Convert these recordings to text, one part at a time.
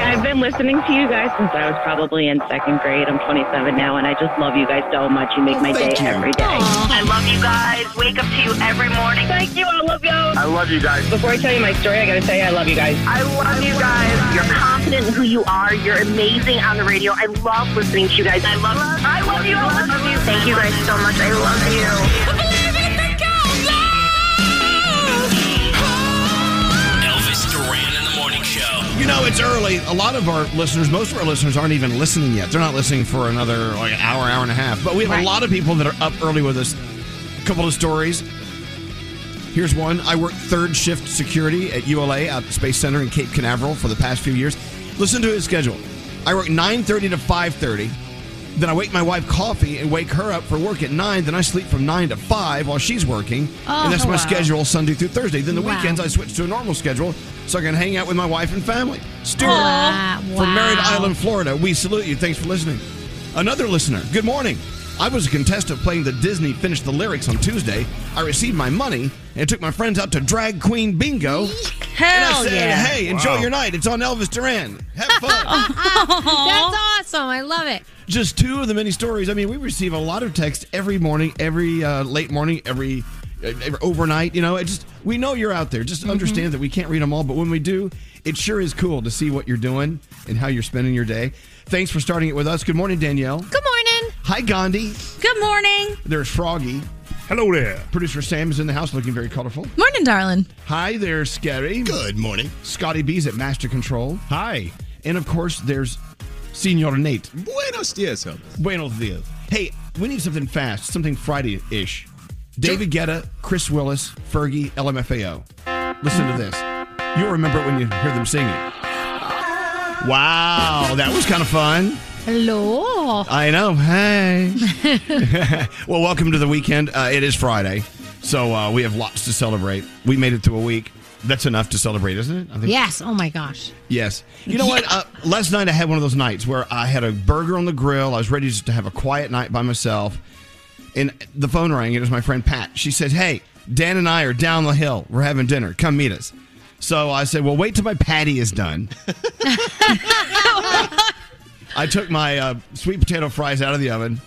I've been listening to you guys since I was probably in second grade. I'm 27 now, and I just love you guys so much. You make my day every day. I love you guys. Wake up to you every morning. Thank you. I love you. I love you guys. Before I tell you my story, I gotta tell you I love you guys. I love you guys. You're confident in who you are. You're amazing on the radio. I love listening to you guys. I love. I love you. I love you. Thank you guys so much. I love you. You know, it's early. A lot of our listeners, most of our listeners aren't even listening yet. They're not listening for another like hour, hour and a half. But we have a lot of people that are up early with us. A couple of stories. Here's one. I work third shift security at ULA at the Space Center in Cape Canaveral for the past few years. Listen to his schedule. I work 9:30 to 5:30. Then I wake my wife coffee and wake her up for work at 9. Then I sleep from 9 to 5 while she's working. Oh, and that's my wow. schedule Sunday through Thursday. Then the Wow. weekends I switch to a normal schedule so I can hang out with my wife and family. Stuart Aw, from Merritt. Island, Florida. We salute you. Thanks for listening. Another listener. Good morning. I was a contestant playing the Disney Finish the Lyrics on Tuesday. I received my money and took my friends out to Drag Queen Bingo. and I said, yeah. hey, enjoy Wow. your night. It's on Elvis Duran. Have fun. That's awesome. I love it. Just two of the many stories. I mean, we receive a lot of text every morning, every uh, late morning, every, uh, every overnight. You know, it just we know you're out there. Just understand that we can't read them all, but when we do, it sure is cool to see what you're doing and how you're spending your day. Thanks for starting it with us. Good morning, Danielle. Good morning. Hi, Gandhi. Good morning. There's Froggy. Hello there. Producer Sam is in the house looking very colorful. Morning, darling. Hi there, Skeery. Good morning. Scotty B's at Master Control. Hi. And of course, there's Senor Nate. Buenos dias, Elvis. Buenos dias. Hey, we need something fast, something Friday ish. David Guetta, Chris Willis, Fergie, LMFAO. Listen to this. You'll remember it when you hear them singing. Wow, that was kind of fun. Hello. I know. Hey. well, welcome to the weekend. Uh, it is Friday, so uh, we have lots to celebrate. We made it through a week. That's enough to celebrate, isn't it? I think. Yes. Oh my gosh. Yes. You know what? Uh, last night I had one of those nights where I had a burger on the grill. I was ready just to have a quiet night by myself. And the phone rang. It was my friend Pat. She said, Hey, Dan and I are down the hill. We're having dinner. Come meet us. So I said, Well, wait till my patty is done. I took my uh, sweet potato fries out of the oven,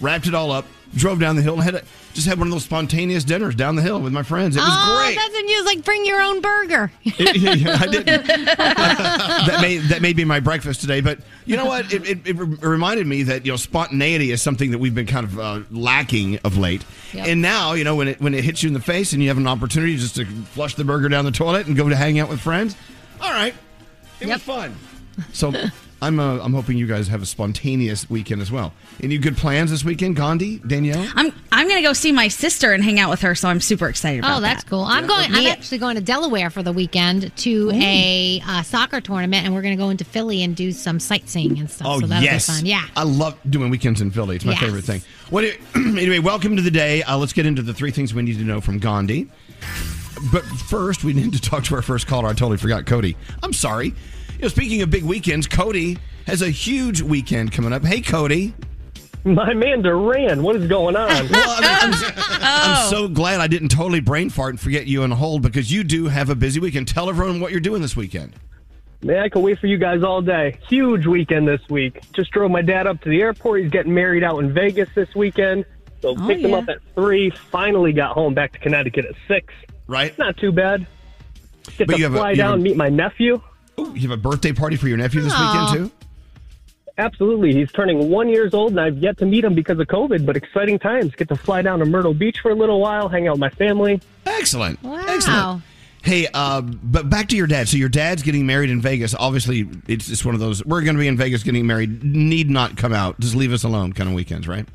wrapped it all up, drove down the hill, and had a, just had one of those spontaneous dinners down the hill with my friends. It was oh, great. that's when you was like bring your own burger. Yeah, yeah, I didn't. that may that may be my breakfast today, but you know what? It, it, it reminded me that you know spontaneity is something that we've been kind of uh, lacking of late. Yep. And now you know when it when it hits you in the face and you have an opportunity just to flush the burger down the toilet and go to hang out with friends. All right, it was fun. So I'm uh, I'm hoping you guys have a spontaneous weekend as well. Any good plans this weekend, Gandhi, Danielle? I'm I'm gonna go see my sister and hang out with her, so I'm super excited about Oh, that's that. cool. I'm going. I'm actually going to Delaware for the weekend to a uh, soccer tournament, and we're going to go into Philly and do some sightseeing and stuff. Oh so that'll yes, be fun. Yeah. I love doing weekends in Philly. It's my Yes. favorite thing. What? Anyway, welcome to the day. Uh, let's get into the three things we need to know from Gandhi. But first, we need to talk to our first caller. I totally forgot Cody. I'm sorry. You know, speaking of big weekends, Cody has a huge weekend coming up. Hey, Cody. My man Duran, what is going on? Well, I'm, I'm- I'm so glad I didn't totally brain fart and forget you on hold because you do have a busy weekend. Tell everyone what you're doing this weekend. Man, I can wait for you guys all day. Huge weekend this week. Just drove my dad up to the airport. He's getting married out in Vegas this weekend. So Oh, picked him up at three. Finally got home back to Connecticut at six. Right? Not too bad. Get But to you have a- fly you have down, a- meet my nephew. You have a birthday party for your nephew this Aw. weekend too. Absolutely. He's turning one years old, and I've yet to meet him because of COVID. But exciting times. Get to fly down to Myrtle Beach for a little while, hang out with my family. Excellent. Wow. Excellent. Hey, uh, but back to your dad. So your dad's getting married in Vegas. Obviously, it's just one of those. We're going to be in Vegas getting married. Need not come out. Just leave us alone. Kind of weekends, right?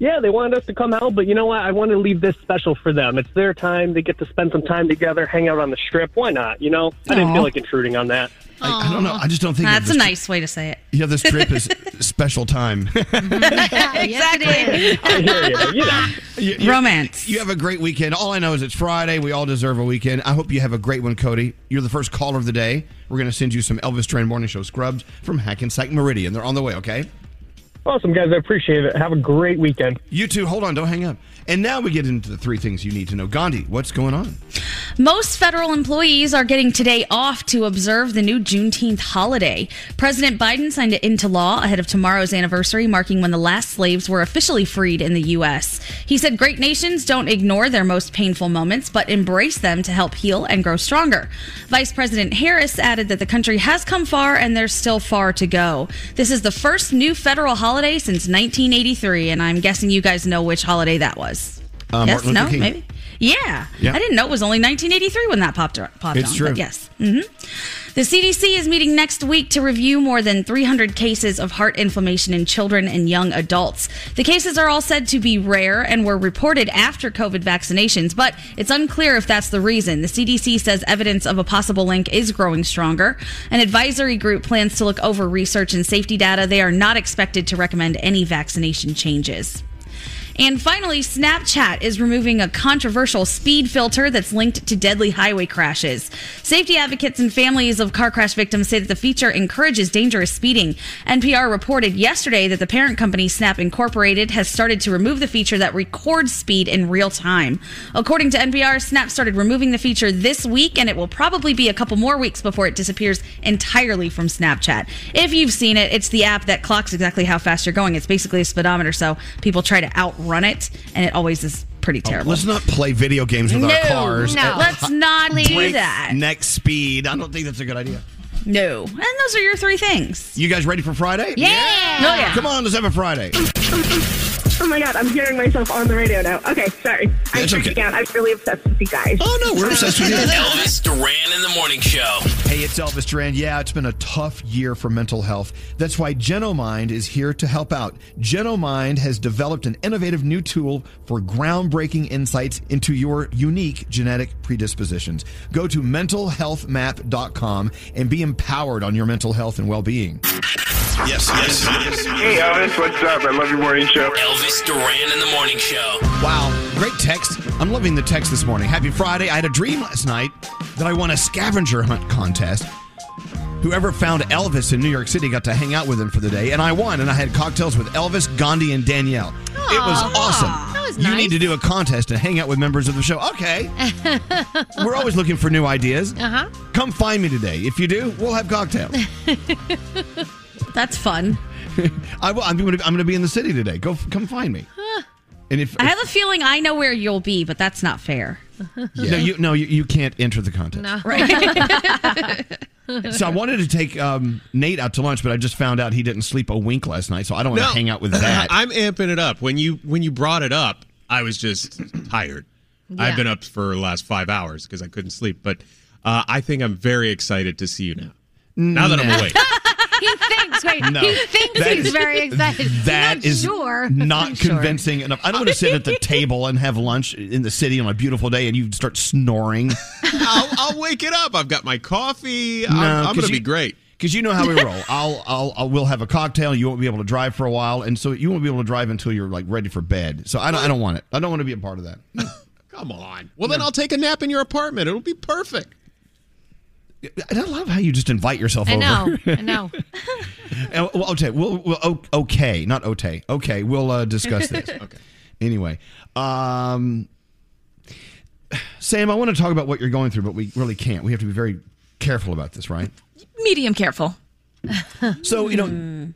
Yeah, they wanted us to come out, but you know what? I wanted to leave this special for them. It's their time. They get to spend some time together, hang out on the strip. Why not? You know, I didn't Aw. feel like intruding on that. I, I don't know. I just don't think That's this- a nice way to say it. Yeah, this trip is special time. exactly. I hear you. You know. You- you- Romance. You have a great weekend. All I know is it's Friday. We all deserve a weekend. I hope you have a great one, Cody. You're the first caller of the day. We're going to send you some Elvis Duran Morning Show scrubs from Hackensack Meridian. They're on the way, okay? Awesome, guys. I appreciate it. Have a great weekend. You too. Hold on. Don't hang up. And now we get into the three things you need to know. Gandhi, what's going on? Most federal employees are getting today off to observe the new Juneteenth holiday. President Biden signed it into law ahead of tomorrow's anniversary, marking when the last slaves were officially freed in the U.S. He said great nations don't ignore their most painful moments, but embrace them to help heal and grow stronger. Vice President Harris added that the country has come far and there's still far to go. This is the first new federal holiday since 1983, and I'm guessing you guys know which holiday that was. Uh, yes, no, King. maybe. Yeah. I didn't know it was only 1983 when that popped popped It's on. true. But yes. hmm The CDC is meeting next week to review more than 300 cases of heart inflammation in children and young adults. The cases are all said to be rare and were reported after COVID vaccinations, but it's unclear if that's the reason. The CDC says evidence of a possible link is growing stronger. An advisory group plans to look over research and safety data. They are not expected to recommend any vaccination changes. And finally, Snapchat is removing a controversial speed filter that's linked to deadly highway crashes. Safety advocates and families of car crash victims say that the feature encourages dangerous speeding. NPR reported yesterday that the parent company Snap Incorporated has started to remove the feature that records speed in real time. According to NPR, Snap started removing the feature this week, and it will probably be a couple more weeks before it disappears entirely from Snapchat. If you've seen it, it's the app that clocks exactly how fast you're going. It's basically a speedometer, so people try to outrun it, and it always is pretty oh, terrible. Let's not play video games with our cars. no. Let's not do that. Next speed. I don't think that's a good idea. No. And those are your three things. You guys ready for Friday? Yeah. No, oh, yeah. Come on, let's have a Friday. Oh my god, I'm hearing myself on the radio now. Okay, sorry. I'm It's okay. freaking out. I'm really obsessed with you guys. Oh no, we're obsessed with you. Elvis Duran in the morning show. Hey, it's Elvis Duran. Yeah, it's been a tough year for mental health. That's why Genomind is here to help out. Genomind has developed an innovative new tool for groundbreaking insights into your unique genetic predispositions. Go to mentalhealthmap.com and be empowered on your mental health and well-being. Yes, yes, yes. Hey Elvis, what's up? I love your morning show. Elvis Duran in the morning show. Wow, great text. I'm loving the text this morning. Happy Friday. I had a dream last night that I won a scavenger hunt contest. Whoever found Elvis in New York City got to hang out with him for the day, and I won. And I had cocktails with Elvis, Gandhi, and Danielle. it was awesome. That was You need to do a contest to hang out with members of the show. Okay. We're always looking for new ideas. Uh huh. Come find me today. If you do, we'll have cocktails. That's fun. I will, I'm going to I'm going to be in the city today. Go come find me. And if I have a feeling I know where you'll be, but that's not fair. no, you no, you, you can't enter the contest. No. So I wanted to take um, Nate out to lunch, but I just found out he didn't sleep a wink last night, so I don't want to hang out with that. I'm amping it up. When you when you brought it up, I was just tired. I've been up for the last five hours because I couldn't sleep. But uh, I think I'm very excited to see you now. Now that I'm awake. He thinks. Wait. No. He thinks he's is- very excited. He's That not is sure. not Sure. convincing enough. I don't want to sit at the table and have lunch in the city on a beautiful day and you start snoring. I'll, I'll wake it up. I've got my coffee. No, I'm, I'm 'cause going to be great. Because you know how we roll. I'll, I'll, I'll, we'll have a cocktail. You won't be able to drive for a while, and so you won't be able to drive until you're like ready for bed. So I don't, I don't want it. I don't want to be a part of that. Come on. Well, then I'll take a nap in your apartment. It'll be perfect. And I love how you just invite yourself I over. know. I know. Well, okay, we'll, we'll okay, not okay. Okay, we'll uh, discuss this. okay. Anyway, um, Sam, I want to talk about what you're going through, but we really can't. We have to be very careful about this, right? Medium careful. So you know,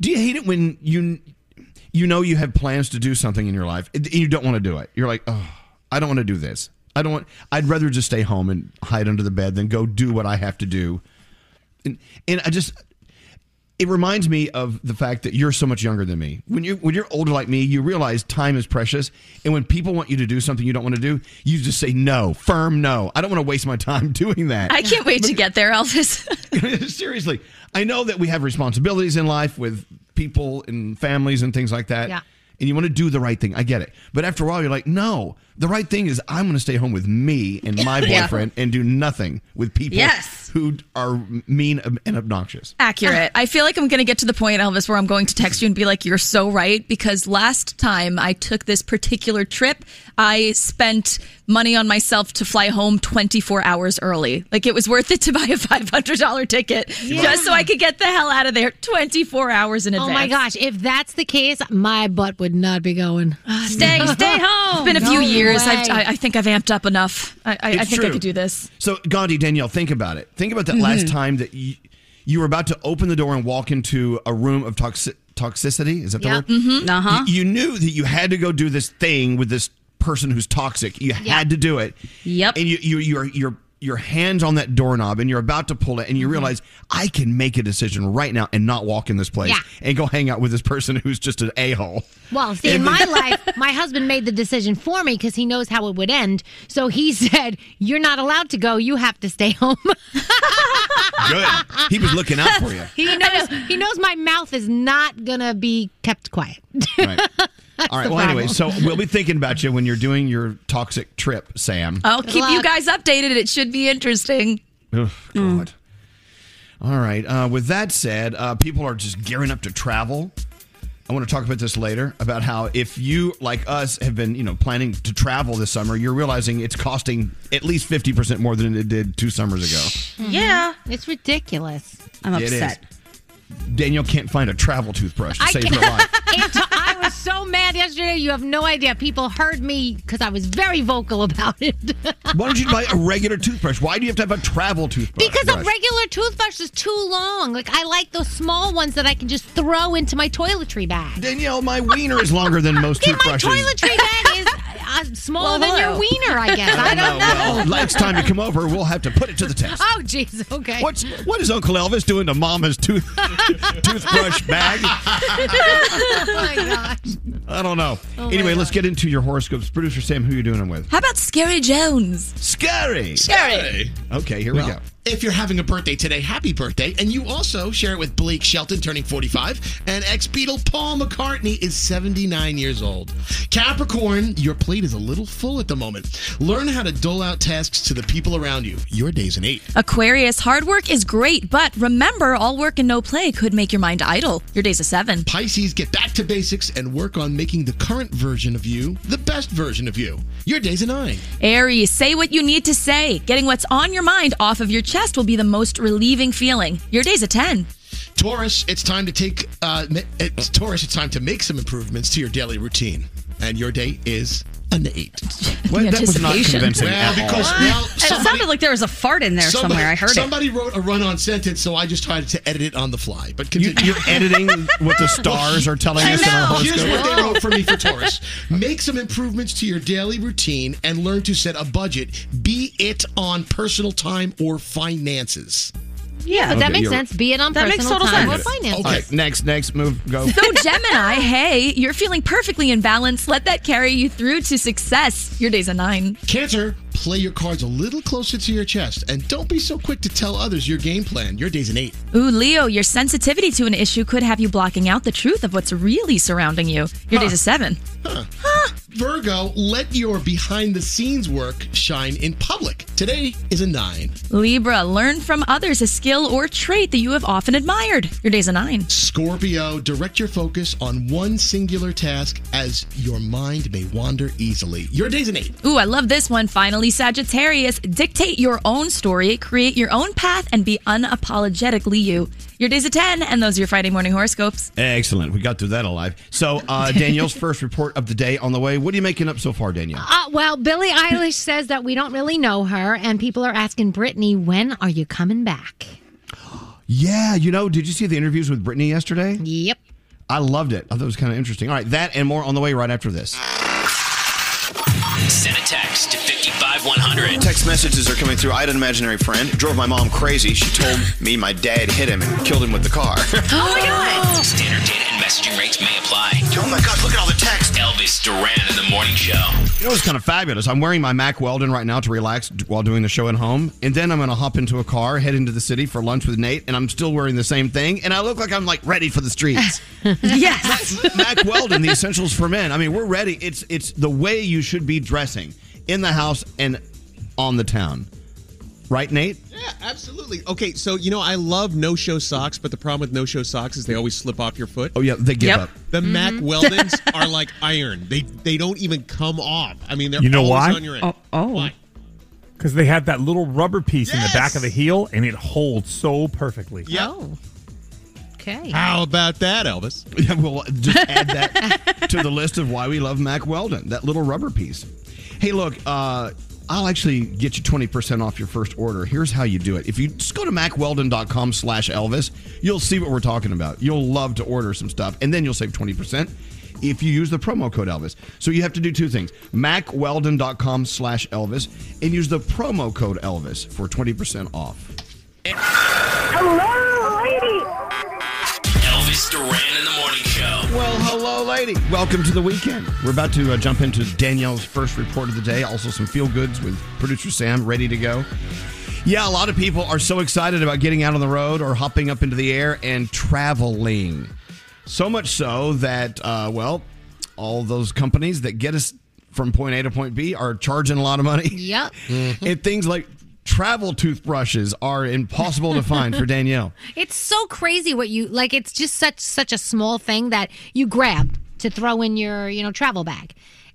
do you hate it when you you know you have plans to do something in your life and you don't want to do it? You're like, oh, I don't want to do this. I don't want. I'd rather just stay home and hide under the bed than go do what I have to do. And and I just. It reminds me of the fact that you're so much younger than me. When you when you're older like me, you realize time is precious, and when people want you to do something you don't want to do, you just say no, firm no. I don't want to waste my time doing that. I can't wait to get there, Elvis. Seriously, I know that we have responsibilities in life with people and families and things like that. Yeah. And you want to do the right thing. I get it. But after a while, you're like, no, the right thing is I'm going to stay home with me and my Yeah. boyfriend and do nothing with people Yes. who are mean and obnoxious. Accurate. Uh, I feel like I'm going to get to the point, Elvis, where I'm going to text you and be like, you're so right. Because last time I took this particular trip, I spent money on myself to fly home 24 hours early. Like it was worth it to buy a $500 ticket just so I could get the hell out of there 24 hours in oh advance. Oh advance. my gosh, if that's the case, my butt would not be going. Stay, stay home. It's been a few No years. I've. I, I think I've amped up enough. I, I, I It's think I could do this. So, Gandhi, Danielle, think about it. Think about that last Mhm. time that you, you were about to open the door and walk into a room of toxi- toxicity. Is that the Yep. word? Mhm. Uh-huh. You, you knew that you had to go do this thing with this person who's toxic. You had to do it. Yep. And you, you, you're, you're, your hands on that doorknob and you're about to pull it and you mm-hmm. realize I can make a decision right now and not walk in this place Yeah. and go hang out with this person who's just an a-hole. Well, see, in my life, my husband made the decision for me because he knows how it would end. So he said, "You're not allowed to go. You have to stay home." Good. He was looking out for you. he knows. He knows my mouth is not gonna be kept quiet. Right. All right. the Well, anyway, so we'll be thinking about you when you're doing your toxic trip, Sam. I'll keep you guys updated. It should be interesting. Oh, God. All right. Uh, with that said, uh, people are just gearing up to travel. I want to talk about this later about how if you, like us, have been, you know, planning to travel this summer, you're realizing it's costing at least 50% more than it did two summers ago. Yeah, it's ridiculous. I'm It is. Danielle can't find a travel toothbrush to I save her can't- life. It t- I was so mad yesterday. You have no idea. People heard me because I was very vocal about it. Why don't you buy a regular toothbrush? Why do you have to have a travel toothbrush? Because a regular toothbrush is too long. Like I like those small ones that I can just throw into my toiletry bag. Danielle, my wiener is longer than most Yeah, my toothbrushes. toiletry bag is uh, smaller Well, than your wiener. I guess I don't know. Well, next time you come over, we'll have to put it to the test. Oh, jeez. Okay. What's what is Uncle Elvis doing to Mama's tooth toothbrush bag? oh my gosh. I don't know. Oh anyway, let's get into your horoscopes. Producer Sam, who are you doing them with? How about Skeery Jones? Skeery. Skeery. Okay, here we go. If you're having a birthday today, happy birthday. And you also share it with Blake Shelton, turning 45. And ex Beatle Paul McCartney is 79 years old. Capricorn, your plate is a little full at the moment. Learn how to dole out tasks to the people around you. Your day's an eight. Aquarius, hard work is great, but remember, all work and no play could make your mind idle. Your day's a seven. Pisces, get back to basics and work on making the current version of you the best version of you. Your day's a nine. Aries, say what you need to say. Getting what's on your mind off of your chest will be the most relieving feeling. Your day's a 10. Taurus, it's time to take. Uh, it's, Taurus, it's time to make some improvements to your daily routine, and your date is an eight. Well, that was not anticipation. convincing Well, at all. because well, It sounded like there was a fart in there somebody, somewhere. I heard it. somebody wrote a run-on sentence, so I just tried to edit it on the fly. But You, continue. you're editing what the stars are telling us in our Here's horoscope. what they wrote for me for Taurus. Make some improvements to your daily routine and learn to set a budget, be it on personal time or finances. Yeah, but Okay, that makes sense. Be it on That makes personal total time or sense. finance. All right, next, next move, go. So, Gemini, hey, you're feeling perfectly in balance. Let that carry you through to success. Your day's a 9. Cancer, play your cards a little closer to your chest and don't be so quick to tell others your game plan. Your day's an eight. Ooh, Leo, your sensitivity to an issue could have you blocking out the truth of what's really surrounding you. Your day's a 7. Huh? Virgo, let your behind the scenes work shine in public. Today is a nine. Libra, learn from others a skill or trait that you have often admired. Your day's a 9. Scorpio, direct your focus on one singular task as your mind may wander easily. Your day's an eight. Ooh, I love this one. Finally, Sagittarius, dictate your own story, create your own path, and be unapologetically you. Your day's a 10, and those are your Friday morning horoscopes. Excellent. We got through that alive. So, uh, Danielle's first report of the day on the way. What are you making up so far, Danielle? Uh, well, Billie Eilish says that we don't really know her, and people are asking Brittany, when are you coming back? Yeah, you know, did you see the interviews with Brittany yesterday? Yep. I loved it. I thought it was kind of interesting. All right, that and more on the way right after this. Send a text to 55100. Text messages are coming through. I had an imaginary friend. Drove my mom crazy. She told me my dad hit him and killed him with the car. Oh my god! Standard data and messaging rates may apply. oh my god, look at all the text. Elvis Duran in the morning show. You know, it's kind of fabulous. I'm wearing my Mack Weldon right now to relax while doing the show at home. And then I'm going to hop into a car, head into the city for lunch with Nate, and I'm still wearing the same thing. And I look like I'm like ready for the streets. yes. Mack Weldon, the essentials for men. I mean, we're ready. It's it's the way you should be dressing in the house and on the town. Right, Nate? Yeah, absolutely. Okay, so you know I love no-show socks, but the problem with no-show socks is they always slip off your foot. Oh yeah, they give Yep. up. The Mack Mm-hmm. Weldons are like iron. They they don't even come off. I mean, they're You know always why? on your end. Oh, oh. Why? Because they have that little rubber piece in the back of the heel, and it holds so perfectly. Yeah. Oh. Okay. How about that, Elvis? Yeah, well, just add that to the list of why we love Mack Weldon, that little rubber piece. Hey, look, uh, I'll actually get you 20% off your first order. Here's how you do it. If you just go to mackweldon.com slash Elvis, you'll see what we're talking about. You'll love to order some stuff, and then you'll save 20% if you use the promo code Elvis. So you have to do two things. mackweldon.com slash Elvis and use the promo code Elvis for 20% off. Hello, lady. Elvis Duran in the morning show. Well, hello, lady. Welcome to the weekend. We're about to uh, jump into Danielle's first report of the day. Also, some feel goods with producer Sam ready to go. Yeah, a lot of people are so excited about getting out on the road or hopping up into the air and traveling. So much so that, uh, well, all those companies that get us from point A to point B are charging a lot of money. Yep. and things like travel toothbrushes are impossible to find for Danielle. It's so crazy what you like. It's just such such a small thing that you grab to throw in your you know travel bag,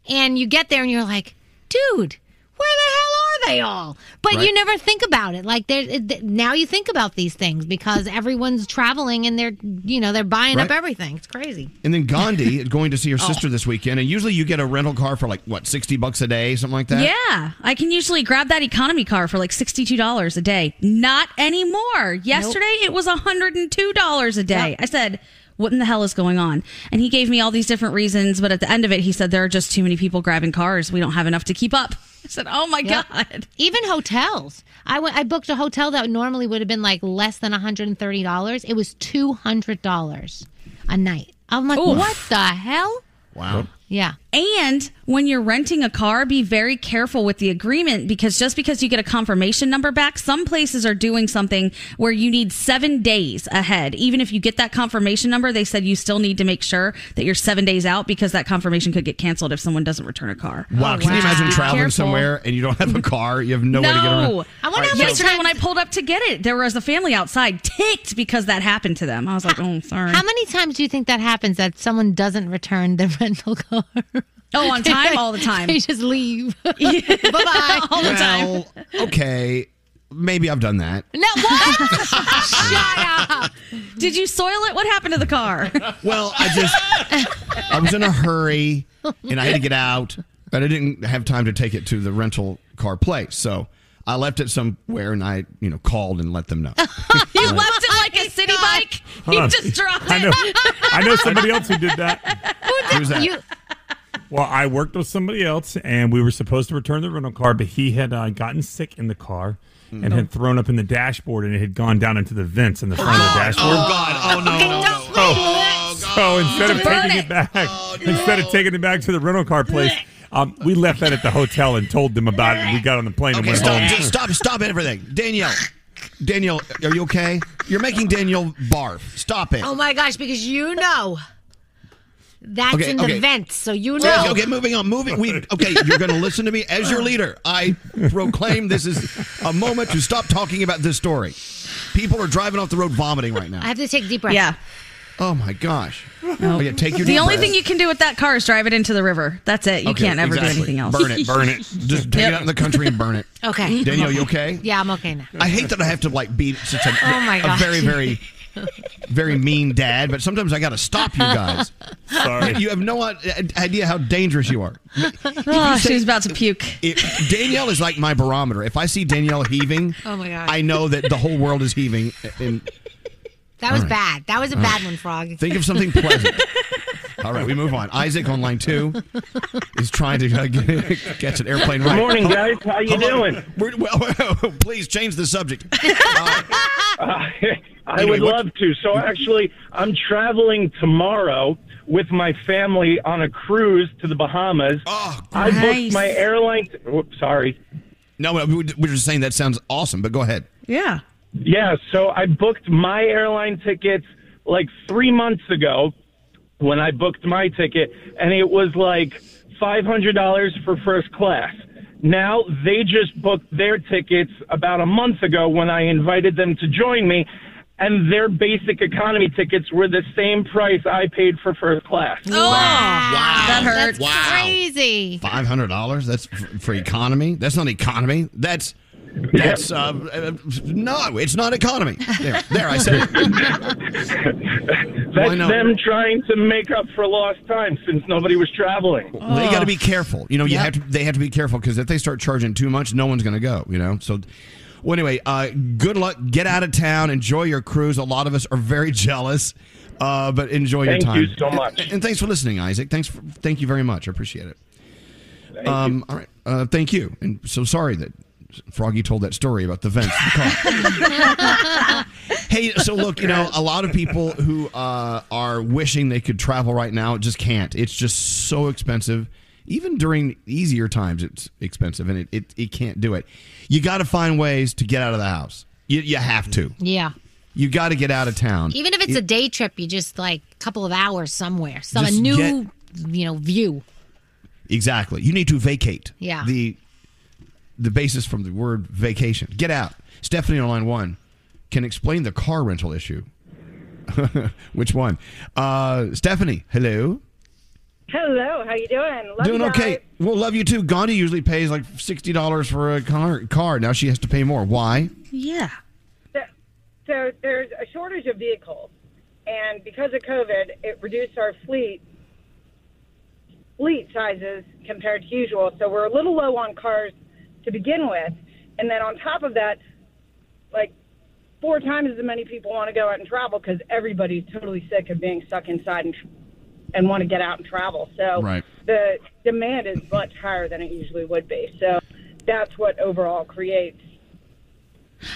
and you get there and you're like, dude, where the hell are they all? But you never think about it. Like there now, you think about these things because everyone's traveling and they're you know they're buying up everything. It's crazy. And then Gandhi is going to see her Oh. sister this weekend, and usually you get a rental car for like what sixty bucks a day, something like that. Yeah, I can usually grab that economy car for like $62 a day. Not anymore. Yesterday it was $102 a day. I said, what in the hell is going on? And he gave me all these different reasons, but at the end of it, he said, there are just too many people grabbing cars. We don't have enough to keep up. I said, oh my Yep. God. Even hotels. I went. I booked a hotel that normally would have been like less than one hundred and thirty dollars. It was two hundred dollars a night. I'm like, Ooh. what the hell? Wow. Yeah. And when you're renting a car, be very careful with the agreement because just because you get a confirmation number back, some places are doing something where you need seven days ahead. Even if you get that confirmation number, they said you still need to make sure that you're seven days out because that confirmation could get canceled if someone doesn't return a car. Wow. Oh, can you imagine traveling careful. somewhere and you don't have a car? You have no, way to get around. No. I wonder All how many so- Yesterday when I pulled up to get it, there was a family outside ticked because that happened to them. I was like, oh, sorry. How many times do you think that happens that someone doesn't return the rental car? Oh, on time? All the time. they just leave. bye bye. All the time. Well, okay. Maybe I've done that. No, what? Shut up. Did you soil it? What happened to the car? Well, I just I was in a hurry and I had to get out, but I didn't have time to take it to the rental car place. So I left it somewhere and I, you know, called and let them know. You left it like a city bike. Hold You on. just dropped it. I know. I know somebody else who did that. Who's that? You, Well, I worked with somebody else, and we were supposed to return the rental car, but he had uh, gotten sick in the car and had thrown up in the dashboard, and it had gone down into the vents in the front of the dashboard. Oh God. Oh no. Oh, so instead of Burn taking it. it back, instead of taking it back to the rental car place, um, we left that at the hotel and told them about it. We got on the plane and went stop, home. just stop, stop everything. Danielle. Danielle, are you okay? You're making Danielle barf. Stop it. oh my gosh, because you know. That's Okay, in the okay. vents, so you Okay, know. Okay, moving on. Moving. We okay. You're going to listen to me as your leader. I proclaim this is a moment to stop talking about this story. People are driving off the road vomiting right now. I have to take deep breath. Yeah. Oh my gosh. Oh, yeah, take your. The deep only breath. thing you can do with that car is drive it into the river. That's it. You Okay, can't ever exactly. do anything else. Burn it. Burn it. Just take Yep. it out in the country and burn it. Okay. Danielle, you okay? Yeah, I'm okay now. I hate that I have to like be such a, Oh my a gosh. very very very mean dad, but sometimes I got to stop you guys. Sorry. You have no idea how dangerous you are. Oh, she was about to puke. It, Danielle is like my barometer. If I see Danielle heaving, Oh my God. I know that the whole world is heaving. And That was All right. bad. That was a bad one, Frog. think of something pleasant. All right, we move on. Isaac on line two is trying to uh, get, catch an airplane Good morning, Hello- guys. How you hello. doing? We're, well, please change the subject. I Anyway, would what- love to. So actually, I'm traveling tomorrow with my family on a cruise to the Bahamas. Oh, I Nice. booked my airline. Whoops, sorry. No, we- we're just saying that sounds awesome, but go ahead. Yeah. Yeah, so I booked my airline tickets like three months ago when I booked my ticket, and it was like $500 for first class. Now they just booked their tickets about a month ago when I invited them to join me, and their basic economy tickets were the same price I paid for first class. Oh, wow. That hurts. That's crazy. Five hundred dollars. That's for, for economy. That's not economy. That's that's uh, uh, no. It's not economy. There, there. I said. it. That's Why not? them trying to make up for lost time since nobody was traveling. They got to be careful. You know, you have to. They have to be careful because if they start charging too much, no one's going to go. You know. So, well, anyway, uh, good luck. Get out of town. Enjoy your cruise. A lot of us are very jealous, uh, but enjoy Thank your time. Thank you so much. And, and thanks for listening, Isaac. Thanks. For, thank you very much. I appreciate it. um, All right. Uh, thank you. And so sorry that Froggy told that story about the vents. the car. hey, so look, you know, a lot of people who uh, are wishing they could travel right now just can't. It's just so expensive. Even during easier times, it's expensive, and it, it, it can't do it. You got to find ways to get out of the house. You, you have to. Yeah. You got to get out of town. Even if it's a day trip, you just like a couple of hours somewhere, some a new, get- you know, view. Exactly. You need to vacate. Yeah. The the basis from the word vacation. Get out. Stephanie on line one can explain the car rental issue. Which one? Uh, Stephanie, hello. Hello, how you doing? Love you. Doing you okay. guys. Well, love you too. Gandhi usually pays like sixty dollars for a car. Car now she has to pay more. Why? Yeah. So, so there's a shortage of vehicles, and because of COVID, it reduced our fleet fleet sizes compared to usual. So we're a little low on cars to begin with, and then on top of that, like four times as many people want to go out and travel because everybody's totally sick of being stuck inside and and want to get out and travel. So Right. the demand is much higher than it usually would be. So that's what overall creates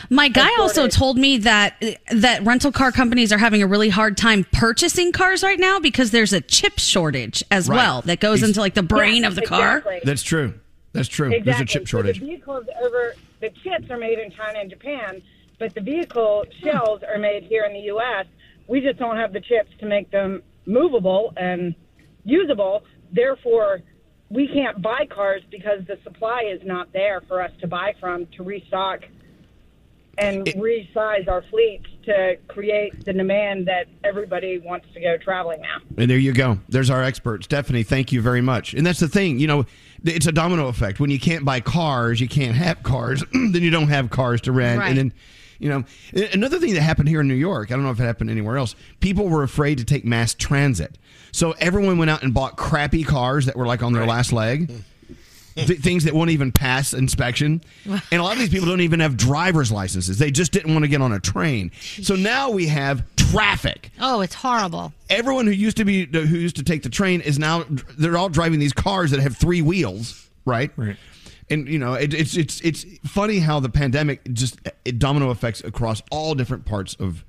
My guy also told me that that rental car companies are having a really hard time purchasing cars right now because there's a chip shortage as Right. well that goes Ex- into like the brain Yeah, of the car. That's true. That's true. Exactly. There's a chip So shortage. the vehicles over the chips are made in China and Japan, but the vehicle shells are made here in the U.S. We just don't have the chips to make them movable and usable. Therefore, we can't buy cars because the supply is not there for us to buy from to restock and resize our fleets to create the demand that everybody wants to go traveling now. And there you go. There's our expert, Stephanie. Thank you very much. And that's the thing, you know, it's a domino effect. When you can't buy cars, you can't have cars, then you don't have cars to rent. Right. And then, you know, another thing that happened here in New York, I don't know if it happened anywhere else, people were afraid to take mass transit. So everyone went out and bought crappy cars that were like on their last leg. Mm. Th- things that won't even pass inspection. And a lot of these people don't even have driver's licenses. They just didn't want to get on a train. So now we have traffic Oh, it's horrible. everyone who used to be who used to take the train is now they're all driving these cars that have three wheels, right? Right. And you know, it, it's it's it's funny how the pandemic just it domino effects across all different parts of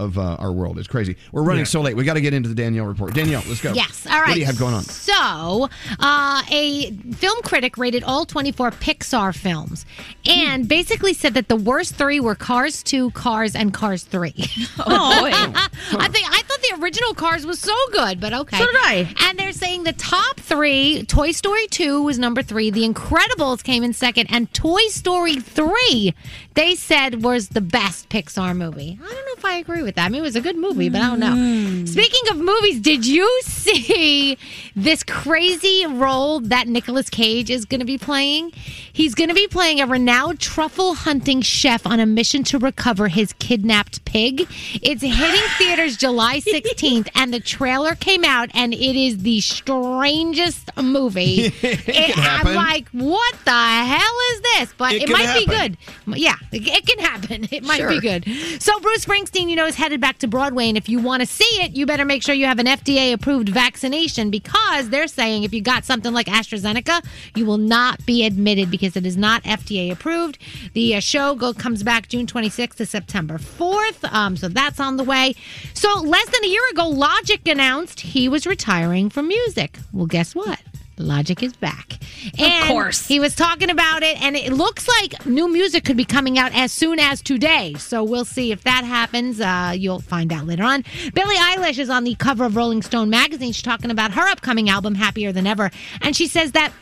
of uh, our world. It's crazy. We're running Yeah. so late. We got to get into the Danielle report. Danielle, let's go. Yes. All right. What do you have going on? So, uh, a film critic rated all 24 Pixar films and basically said that the worst three were Cars 2, Cars, and Cars 3. Oh, I think I thought the original Cars was so good, but okay. So did I. And they're saying the top three: Toy Story 2 was number three, The Incredibles came in second, and Toy Story 3 they said was the best Pixar movie. I don't know if I agree with that. I mean, it was a good movie, but I don't know. Mm-hmm. Speaking of movies, did you see this crazy role that Nicolas Cage is going to be playing? He's going to be playing a renowned truffle hunting chef on a mission to recover his kidnapped pig. It's hitting theaters July 16th, and the trailer came out, and it is the strangest movie. It can I'm like, what the hell is this? But It it, might be good. Yeah, it, it can happen. It might be good. So Bruce Springsteen, you know, is headed back to Broadway, and if you want to see it, you better make sure you have an FDA-approved vaccination because they're saying if you got something like AstraZeneca, you will not be admitted because it is not FDA approved. The uh, show go comes back June 26th to September 4th, um, so that's on the way. So less than a year ago, Logic announced he was retiring from music. Well, guess what? Logic is back. And course. He was talking about it, and it looks like new music could be coming out as soon as today. So we'll see if that happens. Uh, you'll find out later on. Billie Eilish is on the cover of Rolling Stone magazine. She's talking about her upcoming album, Happier Than Ever. And she says that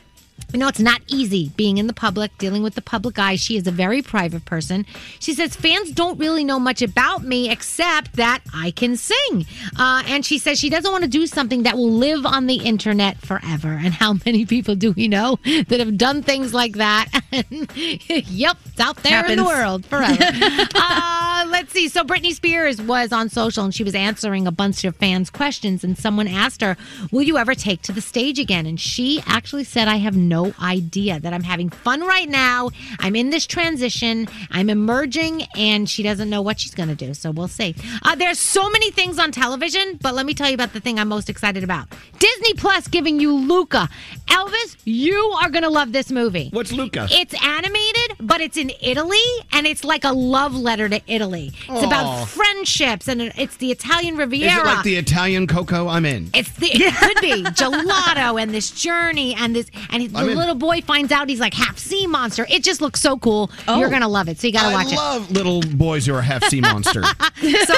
You know, it's not easy being in the public, dealing with the public eye. She is a very private person. She says fans don't really know much about me except that I can sing. Uh, and she says she doesn't want to do something that will live on the internet forever. And how many people do we know that have done things like that? yep, it's out there in the world forever. uh, let's see. So Britney Spears was on social and she was answering a bunch of fans' questions. And someone asked her, Will you ever take to the stage again? And she actually said, I have no idea that I'm having fun right now. I'm in this transition, I'm emerging, and she doesn't know what she's going to do. So we'll see. Uh, there's so many things on television, but let me tell you about the thing I'm most excited about Disney Plus giving you Luca. Elvis, you are going to love this movie. What's Luca? It's animated, but it's in Italy, and it's like a love letter to Italy. It's Aw. about friendships, and it's the Italian Riviera. Is it like the Italian Coco? I'm in. It's the, it could be gelato and this journey and this and the I'm in. little boy finds out he's like half sea monster. It just looks so cool. You're gonna love it. So you gotta I watch love little boys who are half sea monster. So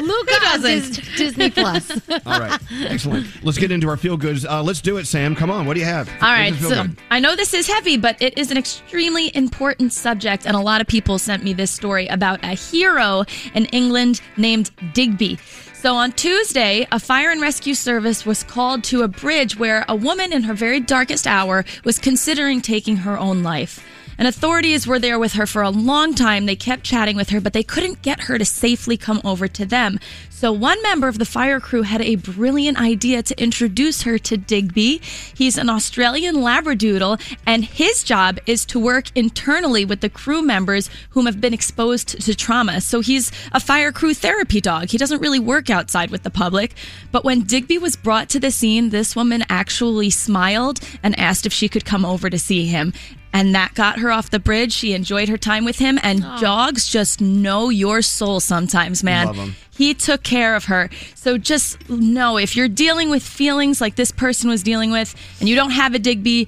Luca on Dis- Disney Plus. All right, excellent. Let's get into our feel goods. Uh, let's do it, Sam. Come on. What do you have? All right, What's the feel so good? I know this is heavy, but it is an extremely important subject, and a lot of people sent me this story about a hero in England named Digby. So on Tuesday, a fire and rescue service was called to a bridge where a woman in her very darkest hour was considering taking her own life. And authorities were there with her for a long time. They kept chatting with her, but they couldn't get her to safely come over to them. So one member of the fire crew had a brilliant idea to introduce her to Digby. He's an Australian Labradoodle, and his job is to work internally with the crew members whom have been exposed to trauma. So he's a fire crew therapy dog. He doesn't really work outside with the public. But when Digby was brought to the scene, this woman actually smiled and asked if she could come over to see him. And that got her off the bridge. She enjoyed her time with him. And dogs just know your soul sometimes, man. Love 'em. He took care of her. So just know if you're dealing with feelings like this person was dealing with and you don't have a Digby,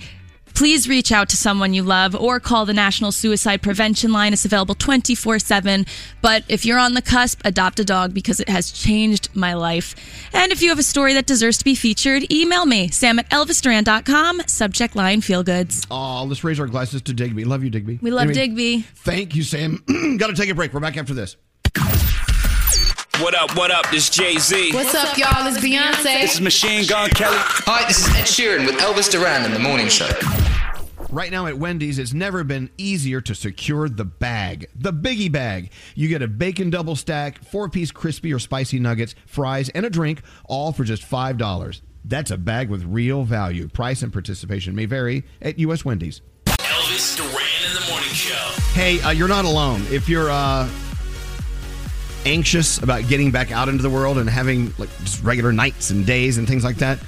please reach out to someone you love or call the National Suicide Prevention Line. It's available 24 7. But if you're on the cusp, adopt a dog because it has changed my life. And if you have a story that deserves to be featured, email me, sam at elvisduran.com, subject line feel goods. Oh, let's raise our glasses to Digby. Love you, Digby. We love Anyway, Digby. Thank you, Sam. Got to take a break. We're back after this. What up, what up? This is Jay Z. What's up, y'all? It's Beyonce. This is Machine Gun Kelly. Hi, this is Ed Sheeran with Elvis Duran in the morning show. Right now at Wendy's, it's never been easier to secure the bag. The biggie bag. You get a bacon double stack, four piece crispy or spicy nuggets, fries, and a drink, all for just $5. That's a bag with real value. Price and participation may vary at U.S. Wendy's. Elvis Duran in the morning show. Hey, uh, you're not alone. If you're uh, anxious about getting back out into the world and having like just regular nights and days and things like that,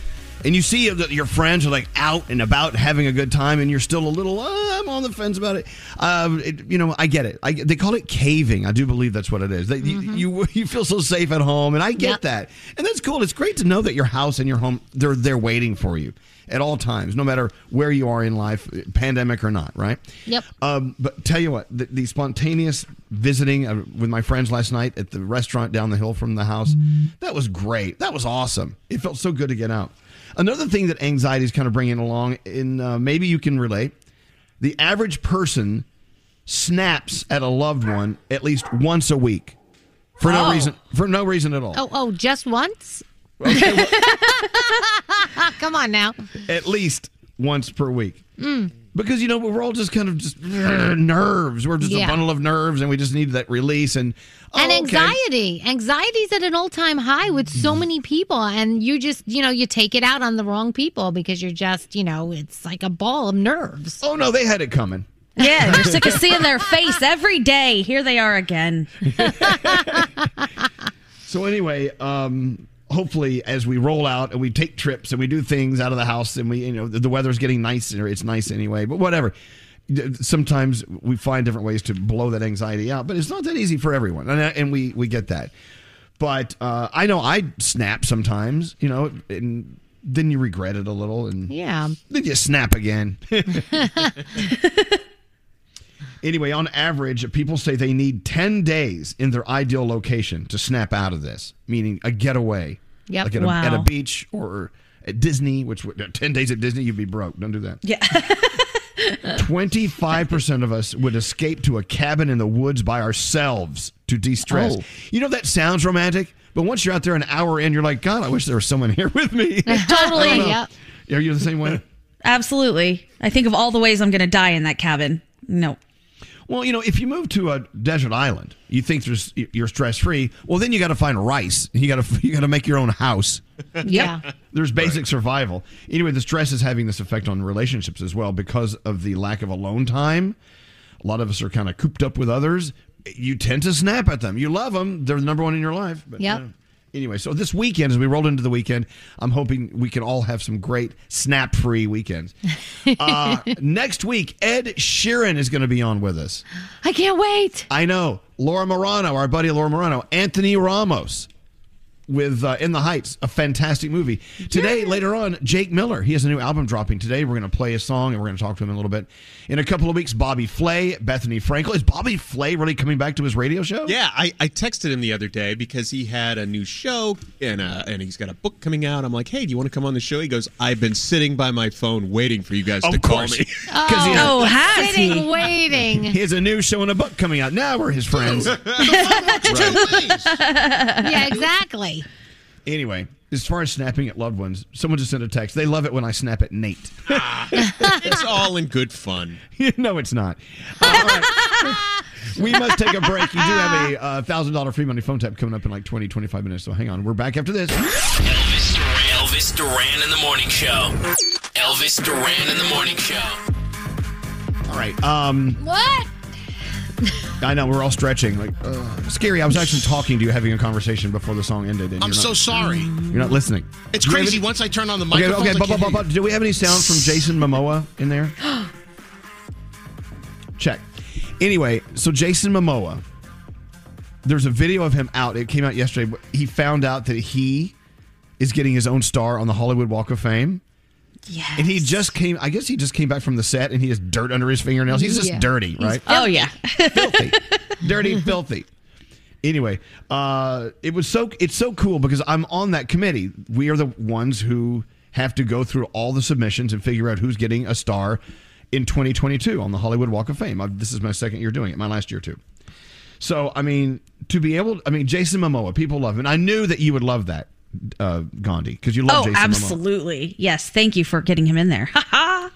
and you see that your friends are like out and about having a good time, and you're still a little, uh, I'm on the fence about it. Uh, it you know, I get it. I, they call it caving. I do believe that's what it is. That you, you you feel so safe at home, and I get Yep. that, and that's cool. It's great to know that your house and your home they're they're waiting for you at all times, no matter where you are in life, pandemic or not. Right? Yep. Um, but tell you what, the, the spontaneous visiting uh, with my friends last night at the restaurant down the hill from the house, that was great. That was awesome. It felt so good to get out. Another thing that anxiety is kind of bringing along, and uh, maybe you can relate, the average person snaps at a loved one at least once a week for no Oh. reason. For no reason at all. Oh, oh, just once? Come on now. At least once per week. Mm. because you know we're all just kind of just nerves. We're just Yeah. a bundle of nerves, and we just need that release. And oh, and okay. anxiety. Anxiety's at an all time high with so many people. And you just, you know, you take it out on the wrong people because you're just, you know, it's like a ball of nerves. Oh, no, they had it coming. Yeah, you're sick of seeing their face every day. Here they are again. So anyway, um, hopefully, as we roll out and we take trips and we do things out of the house, and we, you know, the, the weather's getting nicer. It's nice anyway, but whatever. Sometimes we find different ways to blow that anxiety out, but it's not that easy for everyone, and, and we we get that. But uh, I know I snap sometimes, you know, and then you regret it a little, and Yeah. then you snap again. Anyway, on average, people say they need 10 days in their ideal location to snap out of this, meaning a getaway. Yep. Like at, a, at a beach or at Disney, which 10 days at Disney, you'd be broke. Don't do that. Yeah. 25% of us would escape to a cabin in the woods by ourselves to de stress. Oh. You know, that sounds romantic, but once you're out there an hour in, you're like, God, I wish there was someone here with me. Totally. Yep. Are you the same way? Absolutely. I think of all the ways I'm going to die in that cabin. No. Well, you know, if you move to a desert island, you think there's you're stress free. Well, then you got to find rice. You got to you got to make your own house. Yeah. There's basic survival. Anyway, the stress is having this effect on relationships as well because of the lack of alone time. A lot of us are kind of cooped up with others. You tend to snap at them. You love them. They're the number one in your life. But, Yep. uh, anyway, so this weekend, as we rolled into the weekend, I'm hoping we can all have some great snap-free weekends. Uh, next week, Ed Sheeran is going to be on with us. I can't wait. I know. Laura Marano, our buddy Laura Marano, Anthony Ramos with uh, In the Heights, a fantastic movie. Today, later on, Jake Miller. He has a new album dropping today. We're going to play a song and we're going to talk to him in a little bit. In a couple of weeks, Bobby Flay, Bethenny Frankel. Is Bobby Flay really coming back to his radio show? Yeah, I, I texted him the other day because he had a new show and uh, and he's got a book coming out. I'm like, hey, do you want to come on the show? He goes, I've been sitting by my phone waiting for you guys Of to call me. me. 'Cause he has- Oh, has sitting he? waiting. He has a new show and a book coming out. Now we're his friends. yeah, exactly. Anyway, as far as snapping at loved ones, someone just sent a text. They love it when I snap at Nate. it's all in good fun. no, it's not. Uh, all right. we must take a break. You do have a uh, thousand dollar free money phone tap coming up in like 20, 25 minutes. So hang on. We're back after this. Elvis Duran, Elvis Duran in the morning show. Elvis Duran in the morning show. All right. Um, What? I know we're all stretching. Like uh, Skeery. I was actually talking to you, having a conversation before the song ended. And I'm you're so sorry. You're not listening. It's Do crazy. any- Once I turn on the Okay, microphone, okay. But, but, but, but, do we have any sound from Jason Momoa in there? Check. Anyway, so Jason Momoa, there's a video of him out. It came out yesterday. He found out that he is getting his own star on the Hollywood Walk of Fame. Yeah. And he just came, I guess he just came back from the set and he has dirt under his fingernails. He's just Yeah. dirty, right? Oh, yeah. filthy. Dirty, filthy. Anyway, uh, it was so it's so cool because I'm on that committee. We are the ones who have to go through all the submissions and figure out who's getting a star in 2022 on the Hollywood Walk of Fame. I've, this is my second year doing it, my last year too. So, I mean, to be able, I mean, Jason Momoa, people love him. And I knew that you would love that, uh, Gandhi, because you love Oh, Jason Momoa. absolutely. Yes. Thank you for getting him in there.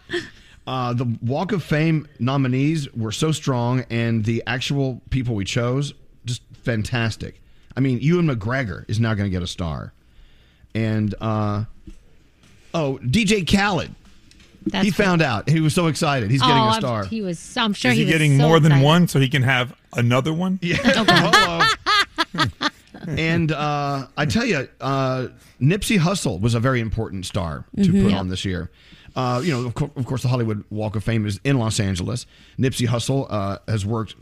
Uh, the Walk of Fame nominees were so strong, and the actual people we chose just fantastic. I mean, Ewan McGregor is now going to get a star, and uh, oh, DJ Khaled. That's he found out. He was so excited. He's getting oh, a I'm- star. He was. I'm sure Is he, was getting so more than one so he can have another one? Yeah. Hello. and uh, I tell you, uh, Nipsey Hussle was a very important star to Mm-hmm. Mhm. put on this year. Uh, you know, of, cour- of course, the Hollywood Walk of Fame is in Los Angeles. Nipsey Hussle uh, has worked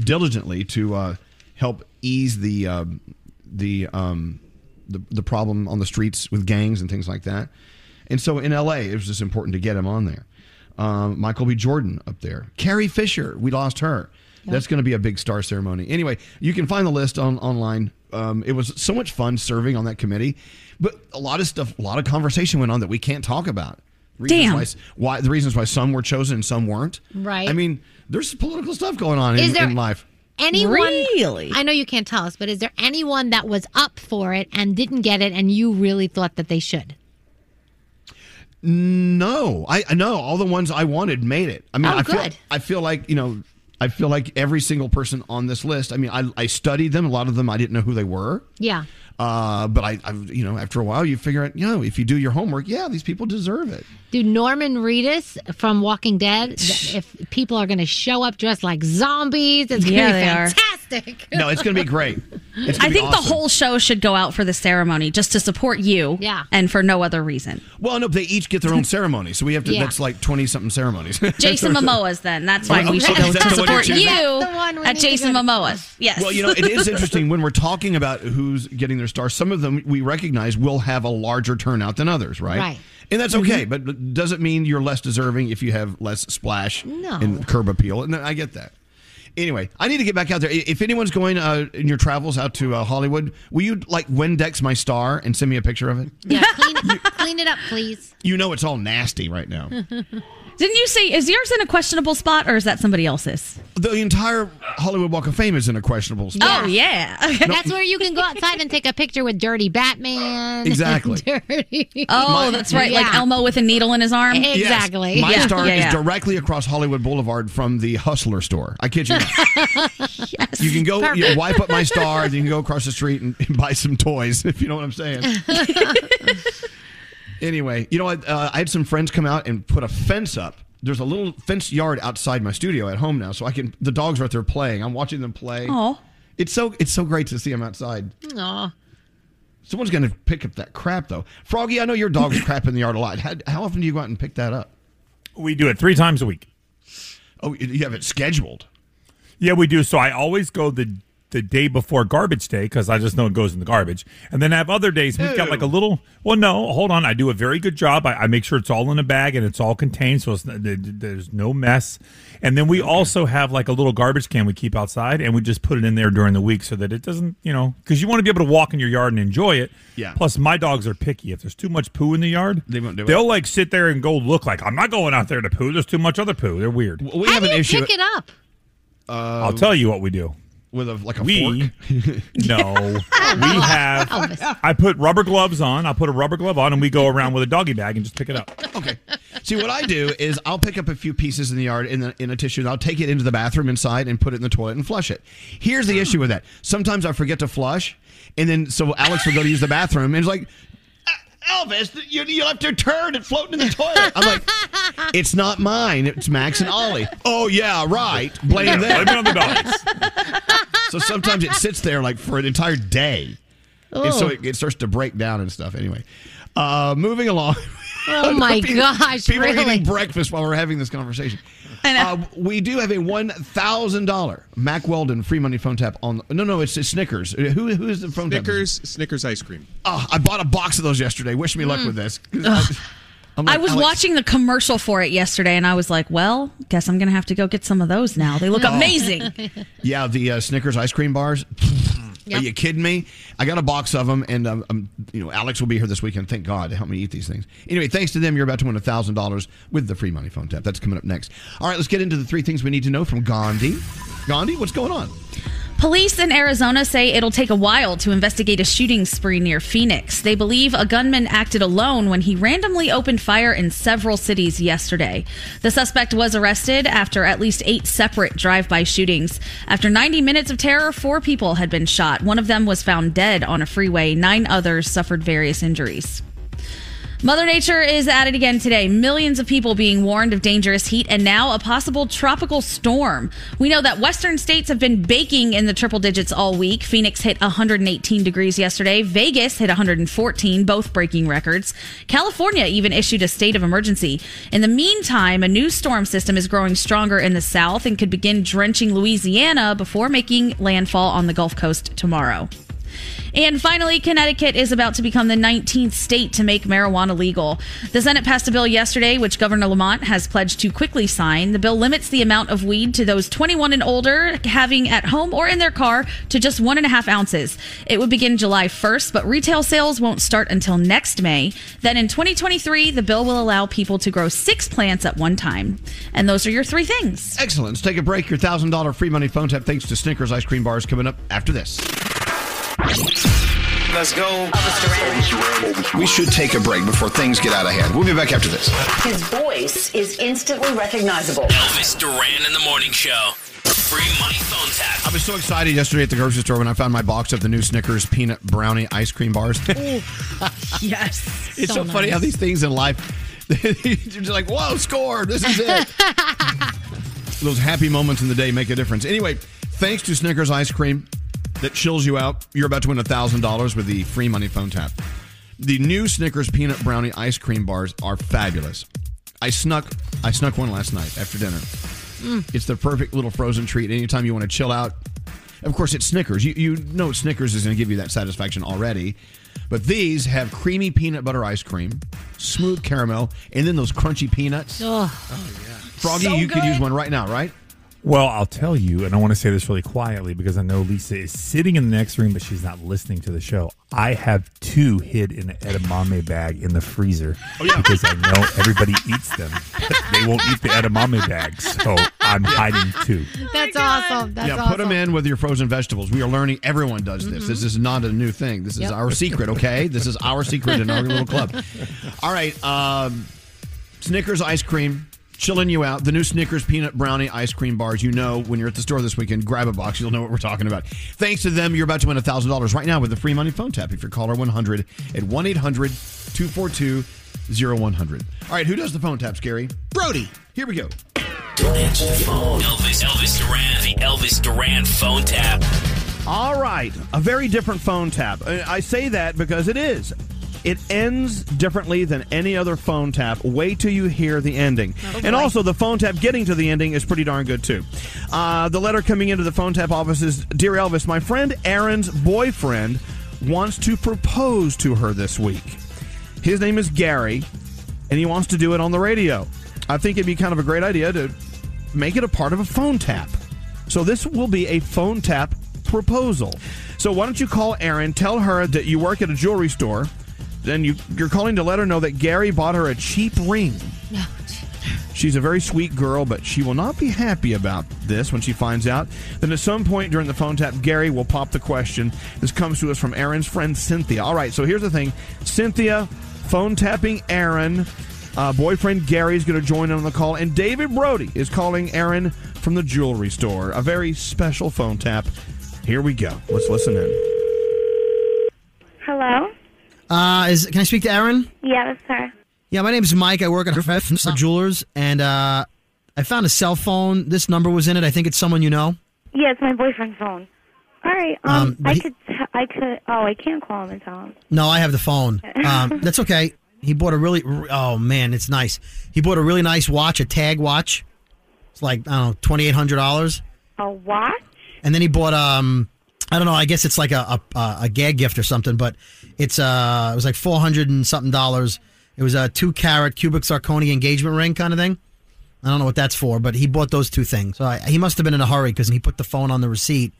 diligently to uh, help ease the uh, the, um, the the problem on the streets with gangs and things like that. And so in L.A., it was just important to get him on there. Um, Michael B. Jordan up there. Carrie Fisher, we lost her. That's going to be a big star ceremony. Anyway, you can find the list on online. Um, it was so much fun serving on that committee, but a lot of stuff, a lot of conversation went on that we can't talk about. Reasons Damn. Why, why the reasons why some were chosen and some weren't. Right. I mean, there's political stuff going on Is in, there- in life. Anyone? Really? I know you can't tell us, but is there anyone that was up for it and didn't get it, and you really thought that they should? No, I I know all the ones I wanted made it. I mean, Oh, I feel. I feel like you know, I feel like every single person on this list. I mean, I I studied them. A lot of them I didn't know who they were. Yeah. Uh, but I, I, you know, after a while, you figure out, you know, if you do your homework, yeah, these people deserve it. Dude, Norman Reedus from Walking Dead. If people are going to show up dressed like zombies, it's going to Yeah, be they are. fantastic. No, it's going to be great. It's I be think awesome. the whole show should go out for the ceremony just to support you. Yeah. And for no other reason. Well, no, they each get their own ceremony, so we have to. Yeah. That's like twenty something ceremonies. Jason Momoa's then. That's why Oh, we okay. should go to that the one you're support you That's the one we at need to Jason to. Momoa's. Yes. Well, you know, it is interesting when we're talking about who's getting their star. Some of them we recognize will have a larger turnout than others, right? Right. And that's okay, but does it mean you're less deserving if you have less splash No. and curb appeal. And I get that. Anyway, I need to get back out there. If anyone's going uh, in your travels out to uh, Hollywood, will you like Windex my star and send me a picture of it? Yeah, clean, clean it up, please. You know it's all nasty right now. Didn't you say is yours in a questionable spot or is that somebody else's? The entire Hollywood Walk of Fame is in a questionable spot. Oh yeah. That's where you can go outside and take a picture with Dirty Batman. Exactly. Dirty. Oh, that's right. Like Elmo with a needle in his arm. Yes. My Yeah, star yeah, yeah. is directly across Hollywood Boulevard from the Hustler store. I kid you not. yes. You can go you know, wipe up my star, then you can go across the street and, and buy some toys, if you know what I'm saying. Anyway, you know what? Uh, I had some friends come out and put a fence up. There's a little fenced yard outside my studio at home now, so I can. The dogs are out there playing. I'm watching them play. Oh, it's so it's so great to see them outside. Aw. Someone's going to pick up that crap though. Froggy, I know your dog's crap in the yard a lot. How, how often do you go out and pick that up? We do it three times a week. Oh, you have it scheduled. Yeah, we do. So I always go the the day before garbage day because I just know it goes in the garbage. And then I have other days we've got like a little. Well, no, hold on. I do a very good job. I, I make sure it's all in a bag and it's all contained, so it's, there's no mess. And then we also have like a little garbage can we keep outside, and we just put it in there during the week so that it doesn't, you know, because you want to be able to walk in your yard and enjoy it. Yeah. Plus, my dogs are picky. If there's too much poo in the yard, They won't do it. they'll like sit there and go look like I'm not going out there to poo. There's too much other poo. They're weird. We have an issue. Pick it up. Uh, I'll tell you what we do. With a like a we, fork. No, we have. I put rubber gloves on. I'll put a rubber glove on, and we go around with a doggy bag and just pick it up. Okay. See what I do is I'll pick up a few pieces in the yard in, the, in a tissue and I'll take it into the bathroom inside and put it in the toilet and flush it. Here's the issue with that. Sometimes I forget to flush, and then so Alex will go to use the bathroom and it's like. Elvis, you, you left your turd floating in the toilet. I'm like, it's not mine. It's Max and Ollie. Oh yeah, right. Blame them. Blame it on the dogs. so sometimes it sits there like for an entire day, and so Oh. it, it starts to break down and stuff. Anyway, uh, moving along. Oh, my People- gosh, People are really? eating breakfast while we're having this conversation. Uh, we do have a one thousand dollar Mack Weldon free money phone tap on. No, no, it's, it's Snickers. Uh, Who who is the phone tap? Snickers, Snickers ice cream. Oh, I bought a box of those yesterday. Wish me luck Mm. with this. I'm like, I was Alex, watching the commercial for it yesterday, and I was like, "Well, guess I'm gonna have to go get some of those now. They look Oh. amazing." Yeah, the uh, Snickers ice cream bars. Are you kidding me? I got a box of them, and um, um, you know Alex will be here this weekend. Thank God to help me eat these things. Anyway, thanks to them, you're about to win a thousand dollars with the free money phone tap. That's coming up next. All right, let's get into the three things we need to know from Gandhi. Gandhi, what's going on? Police in Arizona say it'll take a while to investigate a shooting spree near Phoenix. They believe a gunman acted alone when he randomly opened fire in several cities yesterday. The suspect was arrested after at least eight separate drive by shootings. After 90 minutes of terror, four people had been shot. One of them was found dead on a freeway, nine others suffered various injuries. Mother Nature is at it again today. Millions of people being warned of dangerous heat and now a possible tropical storm. We know that western states have been baking in the triple digits all week. Phoenix hit 118 degrees yesterday. Vegas hit 114, both breaking records. California even issued a state of emergency. In the meantime, a new storm system is growing stronger in the south and could begin drenching Louisiana before making landfall on the Gulf Coast tomorrow. And finally, Connecticut is about to become the 19th state to make marijuana legal. The Senate passed a bill yesterday, which Governor Lamont has pledged to quickly sign. The bill limits the amount of weed to those 21 and older having at home or in their car to just one and a half ounces. It would begin July 1st, but retail sales won't start until next May. Then in 2023, the bill will allow people to grow six plants at one time. And those are your three things. Excellent. Let's take a break. Your thousand dollar free money phone tap thanks to Snickers ice cream bars coming up after this. Let's go. We should take a break before things get out of hand. We'll be back after this. His voice is instantly recognizable. Elvis Duran in the morning show. Free money phone tap. I was so excited yesterday at the grocery store when I found my box of the new Snickers peanut brownie ice cream bars. yes. It's so, funny how these things in life, you're just like, whoa, score, this is it. Those happy moments in the day make a difference. Anyway, thanks to Snickers ice cream that chills you out, you're about to win $1,000 with the free money phone tap. The new Snickers peanut brownie ice cream bars are fabulous. I snuck I snuck one last night after dinner. Mm. It's the perfect little frozen treat anytime you want to chill out. Of course, it's Snickers. You, you know Snickers is going to give you that satisfaction already. But these have creamy peanut butter ice cream, smooth caramel, and then those crunchy peanuts. Oh, Froggy, So you could use one right now, right? Well, I'll tell you, and I want to say this really quietly because I know Lisa is sitting in the next room, but she's not listening to the show. I have two hid in an edamame bag in the freezer because I know everybody eats them. they won't eat the edamame bag, so I'm hiding two. That's awesome. That's yeah, awesome. put them in with your frozen vegetables. We are learning. Everyone does this. This is not a new thing. This is Yep. our secret. Okay, this is our secret in our little club. All right, um, Snickers ice cream. Chilling you out. The new Snickers peanut brownie ice cream bars. You know, when you're at the store this weekend, grab a box. You'll know what we're talking about. Thanks to them, you're about to win $1,000 right now with the free money phone tap if you're caller 100 at 1 800 242 0100. All right, who does the phone taps, Gary? Brody. Here we go. Don't answer the phone. Elvis, Elvis Duran, the Elvis Duran phone tap. All right, a very different phone tap. I I say that because it is. It ends differently than any other phone tap. Wait till you hear the ending. and also, the phone tap getting to the ending is pretty darn good, too. Uh, the letter coming into the phone tap office is Dear Elvis, my friend Erin's boyfriend wants to propose to her this week. His name is Gary, and he wants to do it on the radio. I think it'd be kind of a great idea to make it a part of a phone tap. So this will be a phone tap proposal. So why don't you call Erin, tell her that you work at a jewelry store, then you, you're calling to let her know that Gary bought her a cheap ring. She's a very sweet girl, but she will not be happy about this when she finds out. Then at some point during the phone tap, Gary will pop the question. This comes to us from Erin's friend Cynthia. All right, so here's the thing Cynthia phone tapping Erin. Uh, boyfriend Gary's going to join in on the call, and David Brody is calling Erin from the jewelry store. A very special phone tap. Here we go. Let's listen in. Hello? Uh, is can I speak to Erin? Yeah, that's her. Yeah, my name's Mike. I work at F- Jewelers, and uh, I found a cell phone. This number was in it. I think it's someone you know. Yeah, it's my boyfriend's phone. All right. Um, Um, but I he- could. T- I could. Oh, I can't call him and tell him. No, I have the phone. Um, that's okay. He bought a really. Oh man, it's nice. He bought a really nice watch, a tag watch. It's like I don't know, twenty eight hundred dollars. A what? And then he bought um, I don't know. I guess it's like a a, a gag gift or something, but it's uh, it was like four hundred and something dollars. It was a two carat cubic zirconia engagement ring kind of thing. I don't know what that's for, but he bought those two things. So I, he must have been in a hurry because he put the phone on the receipt,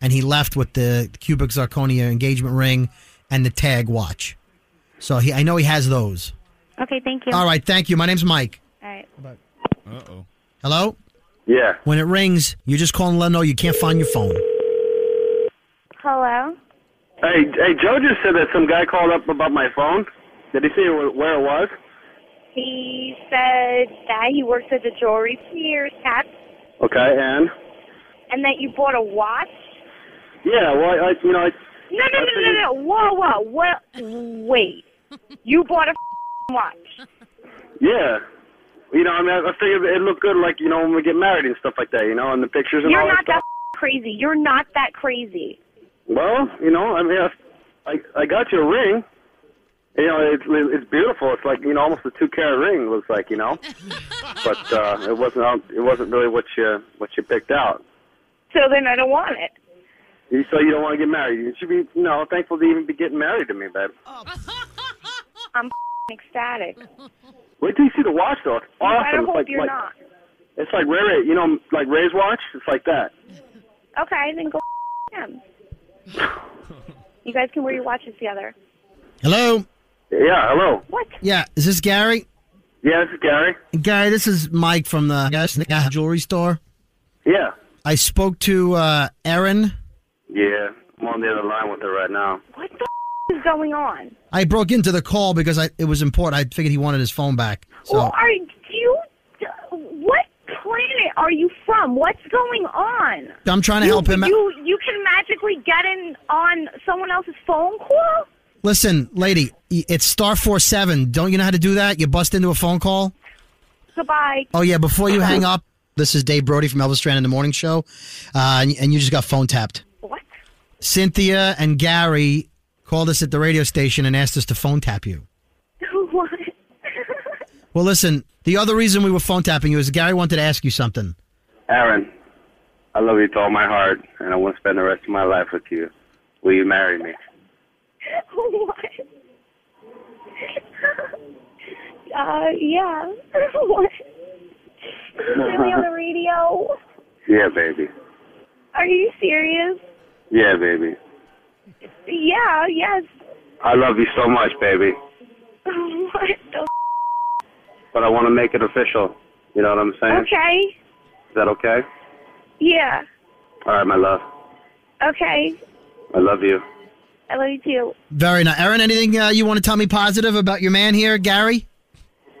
and he left with the cubic zirconia engagement ring and the tag watch. So he, I know he has those. Okay, thank you. All right, thank you. My name's Mike. All right. Uh oh. Hello. Yeah. When it rings, you just call and let them know you can't find your phone. Hello. Hey, hey, Joe just said that some guy called up about my phone. Did he say where it was? He said that he works at the jewelry Sears tap, Okay, and and that you bought a watch. yeah, well, I, you know, I, No, no, no, no, no. Whoa, whoa, what? Wait. You bought a watch. yeah, you know, I mean, I, I figured it looked good, like you know, when we get married and stuff like that, you know, and the pictures and all that stuff. You're not that that crazy. You're not that crazy. Well, you know, I mean, I, I, I got you a ring. You know, it's it's beautiful. It's like you know, almost a two carat ring. Looks like you know, but uh, it wasn't out- it wasn't really what you what you picked out. So then I don't want it. You so you don't want to get married. You should be you know thankful to even be getting married to me, babe. I'm ecstatic. Wait till you see the watch though. It's You awesome. better It's hope like, you're like not. it's like Ray Ray. You know, like Ray's watch. It's like that. Okay, then go him. You guys can wear your watches together. Hello. Yeah. Hello. What? Yeah, is this Gary? Yeah, this is Gary. Gary, this is Mike from the yes, jewelry store. Yeah. I spoke to uh, Erin. Yeah. I'm on the other line with her right now. What the is going on? I broke into the call because I, it was important. I figured he wanted his phone back. So Well, are you? Are you from? What's going on? I'm trying to you, help him out. You you can magically get in on someone else's phone call? Listen, lady, it's star four seven. Don't you know how to do that? You bust into a phone call. Goodbye. Oh yeah, before you hang up, this is Dave Brody from Elvis Duran in the Morning Show, uh, and, and you just got phone tapped. What? Cynthia and Gary called us at the radio station and asked us to phone tap you. What? Well, listen, the other reason we were phone tapping you is Gary wanted to ask you something. Erin, I love you with all my heart, and I want to spend the rest of my life with you. Will you marry me? what? uh, yeah. what? really on the radio? Yeah, baby. Are you serious? Yeah, baby. Yeah, yes. I love you so much, baby. what the But I want to make it official. You know what I'm saying? Okay. Is that okay? Yeah. All right, my love. Okay. I love you. I love you too. Very nice. Erin, anything uh, you want to tell me positive about your man here, Gary?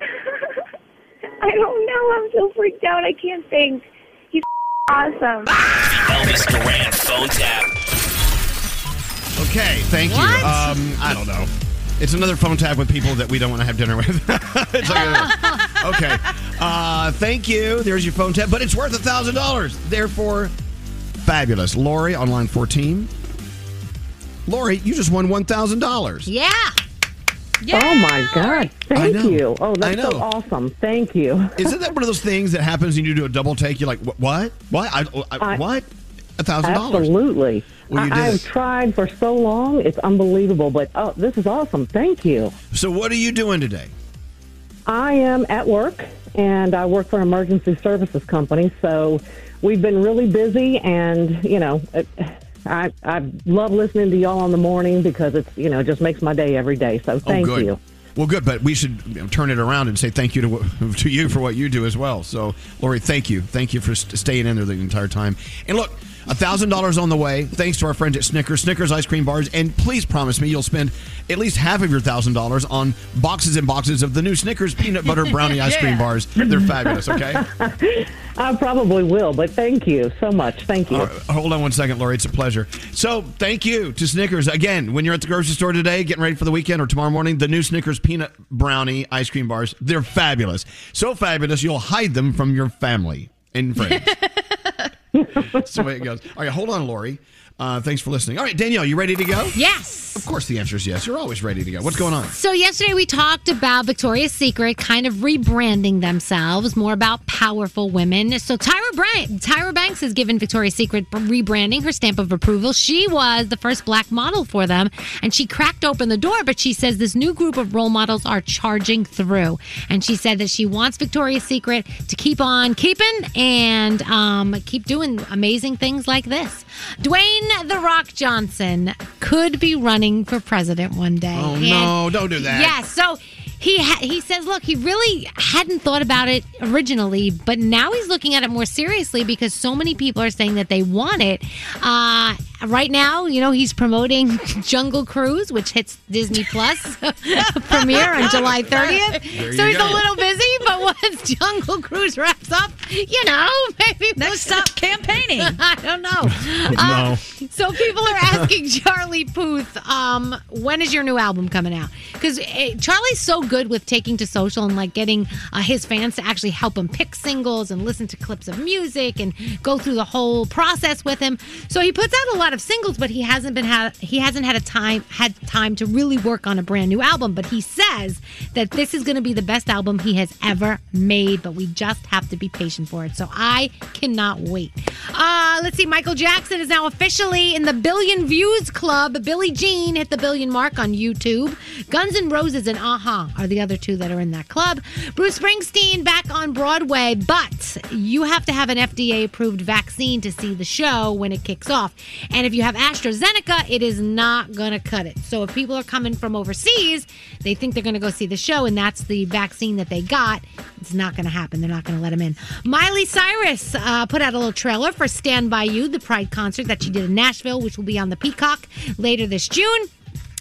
I don't know. I'm so freaked out. I can't think. He's awesome. Elvis Duran phone tap. Okay, thank you. Um, I don't know. It's another phone tap with people that we don't want to have dinner with. It's like a- okay. Uh, thank you. There's your phone tap, but it's worth a thousand dollars. Therefore, fabulous. Lori on line 14. Lori, you just won one thousand dollars. Yeah. Oh my God! Thank know. you. Oh, I that's so awesome. Thank you. Isn't that one of those things that happens and you do a double take? You're like, what? What? I, I, I- what? A thousand dollars? Absolutely. Well, I, it. tried for so long; it's unbelievable. But oh, this is awesome. Thank you. So, what are you doing today? I am at work, and I work for an emergency services company. So we've been really busy, and you know, it, I I love listening to y'all in the morning because it's you know just makes my day every day. So oh, thank oh, good. you. Well, good, but we should turn it around and say thank you to to you for what you do as well. So, Lori, thank you, thank you for st- staying in there the entire time. And look, a thousand dollars on the way, thanks to our friends at Snickers, Snickers ice cream bars, and please promise me you'll spend at least half of your thousand dollars on boxes and boxes of the new Snickers peanut butter brownie ice cream bars. They're fabulous. Okay. I probably will, but thank you so much. Thank you. Right, hold on one second, Lori. It's a pleasure. So, thank you to Snickers. Again, when you're at the grocery store today, getting ready for the weekend or tomorrow morning, the new Snickers peanut brownie ice cream bars, they're fabulous. So fabulous, you'll hide them from your family and friends. That's the way it goes. All right, hold on, Lori. Uh, thanks for listening. All right, Danielle, you ready to go? Yes. Of course, the answer is yes. You're always ready to go. What's going on? So yesterday we talked about Victoria's Secret kind of rebranding themselves, more about powerful women. So Tyra Bryant, Tyra Banks has given Victoria's Secret rebranding her stamp of approval. She was the first black model for them, and she cracked open the door. But she says this new group of role models are charging through, and she said that she wants Victoria's Secret to keep on keeping and um, keep doing amazing things like this. Dwayne the Rock Johnson could be running for president one day. Oh, And- no, don't do that. Yeah, so he ha- he says, look, he really hadn't thought about it originally, but now he's looking at it more seriously because so many people are saying that they want it. Uh, right now, you know, he's promoting Jungle Cruise, which hits Disney Plus premiere on July 30th. There so he's go. a little busy, but once Jungle Cruise wraps up, you know, maybe Next stop campaigning. I don't know. No. So people are asking Charlie Puth, um, when is your new album coming out? Because Charlie's so good with taking to social and like getting uh, his fans to actually help him pick singles and listen to clips of music and go through the whole process with him. So he puts out a lot of singles, but he hasn't been had he hasn't had a time had time to really work on a brand new album. But he says that this is going to be the best album he has ever made. But we just have to be patient for it. So I cannot wait. Uh, let's see. Michael Jackson is now officially in the billion views club. Billie Jean hit the billion mark on YouTube. Guns N' Roses and a-ha are the other two that are in that club. Bruce Springsteen back on Broadway, but you have to have an FDA approved vaccine to see the show when it kicks off. And if you have AstraZeneca, it is not going to cut it. So if people are coming from overseas, they think they're going to go see the show, and that's the vaccine that they got. It's not going to happen. They're not going to let them in. Miley Cyrus uh, put out a little trailer for Stand By You, the Pride concert that she did in Nashville, which will be on the Peacock later this June.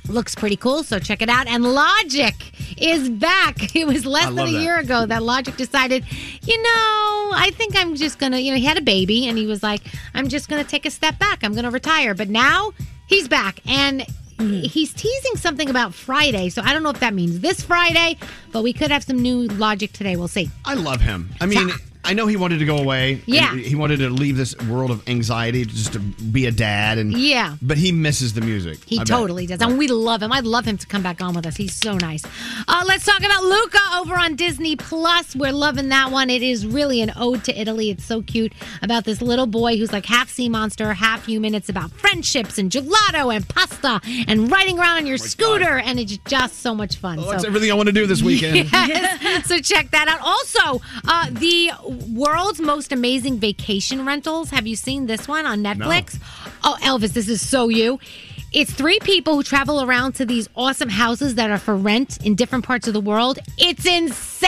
Looks pretty cool, so check it out. And Logic is back. It was less than a that. year ago that Logic decided, you know, I think I'm just going to, you know, he had a baby and he was like, I'm just going to take a step back. I'm going to retire. But now he's back. And Mm. he's teasing something about Friday. So I don't know if that means this Friday, but we could have some new Logic today. We'll see. I love him. I mean, I know he wanted to go away. Yeah. he wanted to leave this world of anxiety just to be a dad, and Yeah. but he misses the music. He I bet. totally does. And we love him. I'd love him to come back on with us. He's so nice. Uh, let's talk about Luca over on Disney Plus. We're loving that one. It is really an ode to Italy. It's so cute about this little boy who's like half sea monster, half human. It's about friendships and gelato and pasta and riding around on your scooter. And it's just so much fun. Oh, so it's everything I want to do this weekend. Yes. so check that out. Also, uh, the world's most amazing vacation rentals. Have you seen this one on Netflix? Oh, Elvis, this is so you. It's three people who travel around to these awesome houses that are for rent in different parts of the world. It's insane.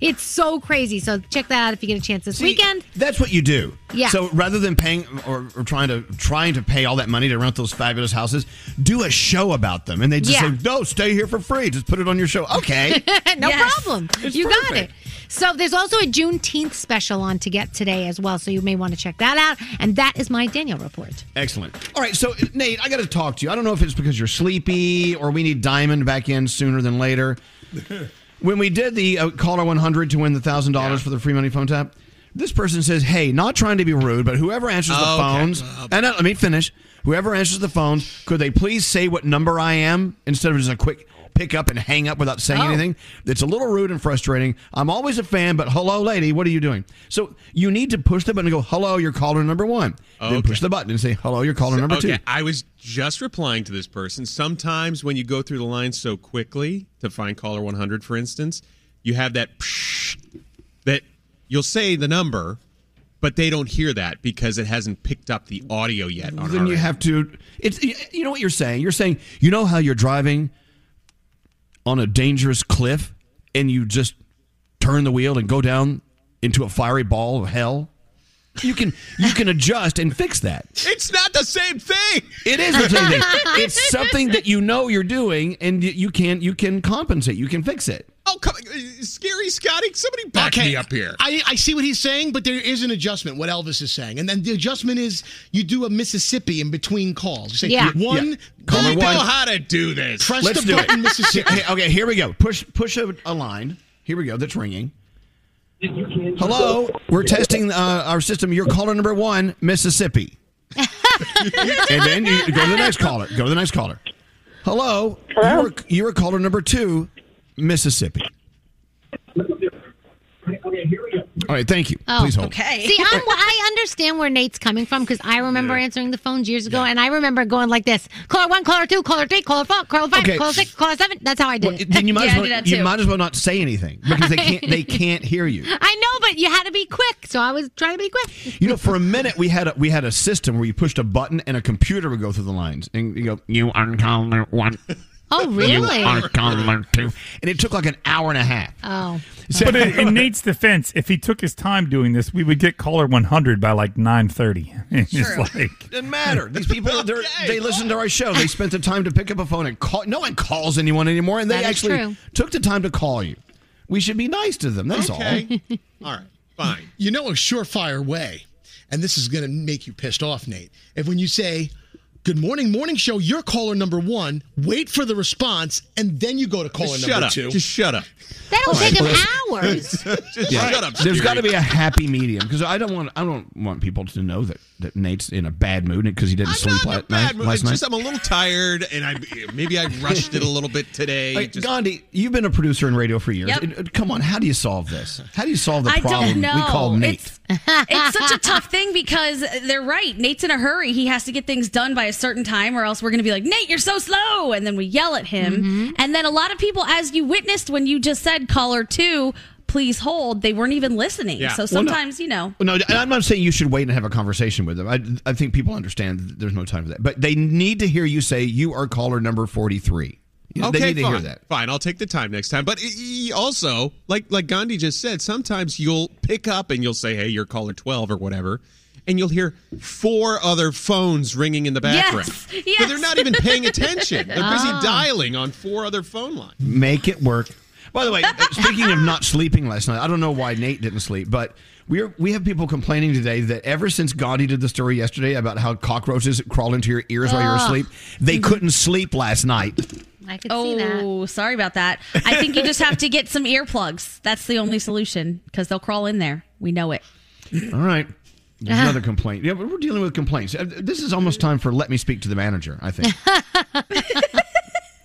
It's so crazy. So check that out if you get a chance this weekend. That's what you do. Yeah. So rather than paying or, or trying to trying to pay all that money to rent those fabulous houses, do a show about them, and they just Yeah. say, "No, stay here for free. Just put it on your show." Okay. no Yes. problem. It's you got it. So there's also a Juneteenth special on to get today as well. So you may want to check that out. And that is my Danielle report. Excellent. All right, so Nate, I got to talk to you. I don't know if it's because you're sleepy or we need Diamond back in sooner than later. when we did the uh, caller 100 to win the thousand dollars for the free money phone tap, this person says, "Hey, not trying to be rude, but whoever answers the phones, and uh, let me finish. Whoever answers the phones, could they please say what number I am instead of just a quick." Pick up and hang up without saying Oh. anything. It's a little rude and frustrating. I'm always a fan, but hello, lady, what are you doing? So you need to push the button and go, hello, you're caller number one. Then push the button and say, hello, you're caller number okay, two. I was just replying to this person. Sometimes when you go through the line so quickly to find caller 100, for instance, you have that psh, that you'll say the number, but they don't hear that because it hasn't picked up the audio yet. On then our you end. have to. It's you know what you're saying. You're saying you know how you're driving on a dangerous cliff and you just turn the wheel and go down into a fiery ball of hell. You can you can adjust and fix that. It's not the same thing. It is the same thing. It's something that you know you're doing and you- you can you can compensate. You can fix it. Oh, come on. Skeery Scotty, somebody back me up here. I, I see what he's saying, but there is an adjustment, what Elvis is saying. And then the adjustment is you do a Mississippi in between calls. You say Yeah. one, Yeah. Caller I know one. how to do this. press Let's the do button, it. Mississippi. Hey, okay, here we go. Push push a, a line. Here we go. That's ringing. Hello, we're testing uh, our system. You're caller number one, Mississippi. and then you go to the next caller. Go to the next caller. Hello, You're, you're caller number two, Mississippi. All right, thank you. Oh, Please hold. Okay. See, I'm, I understand where Nate's coming from because I remember answering the phones years ago, and I remember going like this: caller one, caller two, caller three, caller four, caller five, Okay. caller six, caller seven. That's how I did Well, it. then you might Yeah, as I well that you might as well not say anything because they can't they can't hear you. I know, but you had to be quick, so I was trying to be quick. You know, for a minute we had a we had a system where you pushed a button and a computer would go through the lines and you go you are caller one. Oh, really? You really? are caller two, and it took like an hour and a half. Oh, So, But in, in Nate's defense, if he took his time doing this, we would get caller 100 by like 9:30. It's just True. like Doesn't matter. These people, they're, they listen to our show. They spent the time to pick up a phone and call. No one calls anyone anymore, and they That is actually true. took the time to call you. We should be nice to them. That's all. Okay. All right. Fine. You know a surefire way, and this is going to make you pissed off, Nate. If when you say, Good morning, morning show, you're caller number one, wait for the response, and then you go to caller Just number shut up. two. Just shut up. that'll All right, take him hours. Just all. shut up. There's got to be a happy medium because I don't want I don't want people to know that, that Nate's in a bad mood because he didn't I'm sleep not in a bad night, mood. last night. just I'm a little tired, and I maybe I rushed it a little bit today. Hey, Just- Gandhi, you've been a producer in radio for years. Yep. It- it- Come on, how do you solve this? How do you solve the I problem don't know. we call Nate? It's, it's such a tough thing because they're right. Nate's in a hurry. He has to get things done by a certain time, or else we're going to be like, Nate, you're so slow. And then we yell at him. Mm-hmm. And then a lot of people, as you witnessed when you just said caller two, please hold, they weren't even listening. Yeah. So Well, no. sometimes, you know. No, and I'm not saying you should wait and have a conversation with them. I, I think people understand that there's no time for that. But they need to hear you say, you are caller number 43. You know, okay, they need to fine. hear that. Fine, I'll take the time next time. But also, like like Gandhi just said, sometimes you'll pick up and you'll say, "Hey, you're caller 12 or whatever." And you'll hear four other phones ringing in the background. Yes, But they're not even paying attention. They're busy Ah. dialing on four other phone lines. Make it work. By the way, uh, speaking of not sleeping last night, I don't know why Nate didn't sleep, but we're we have people complaining today that ever since Gandhi did the story yesterday about how cockroaches crawl into your ears while you're asleep, they couldn't sleep last night. I could see that. Oh, sorry about that. I think you just have to get some earplugs. That's the only solution because they'll crawl in there. We know it. All right. There's another complaint. Yeah, we're dealing with complaints. Uh, This is almost time for let me speak to the manager, I think.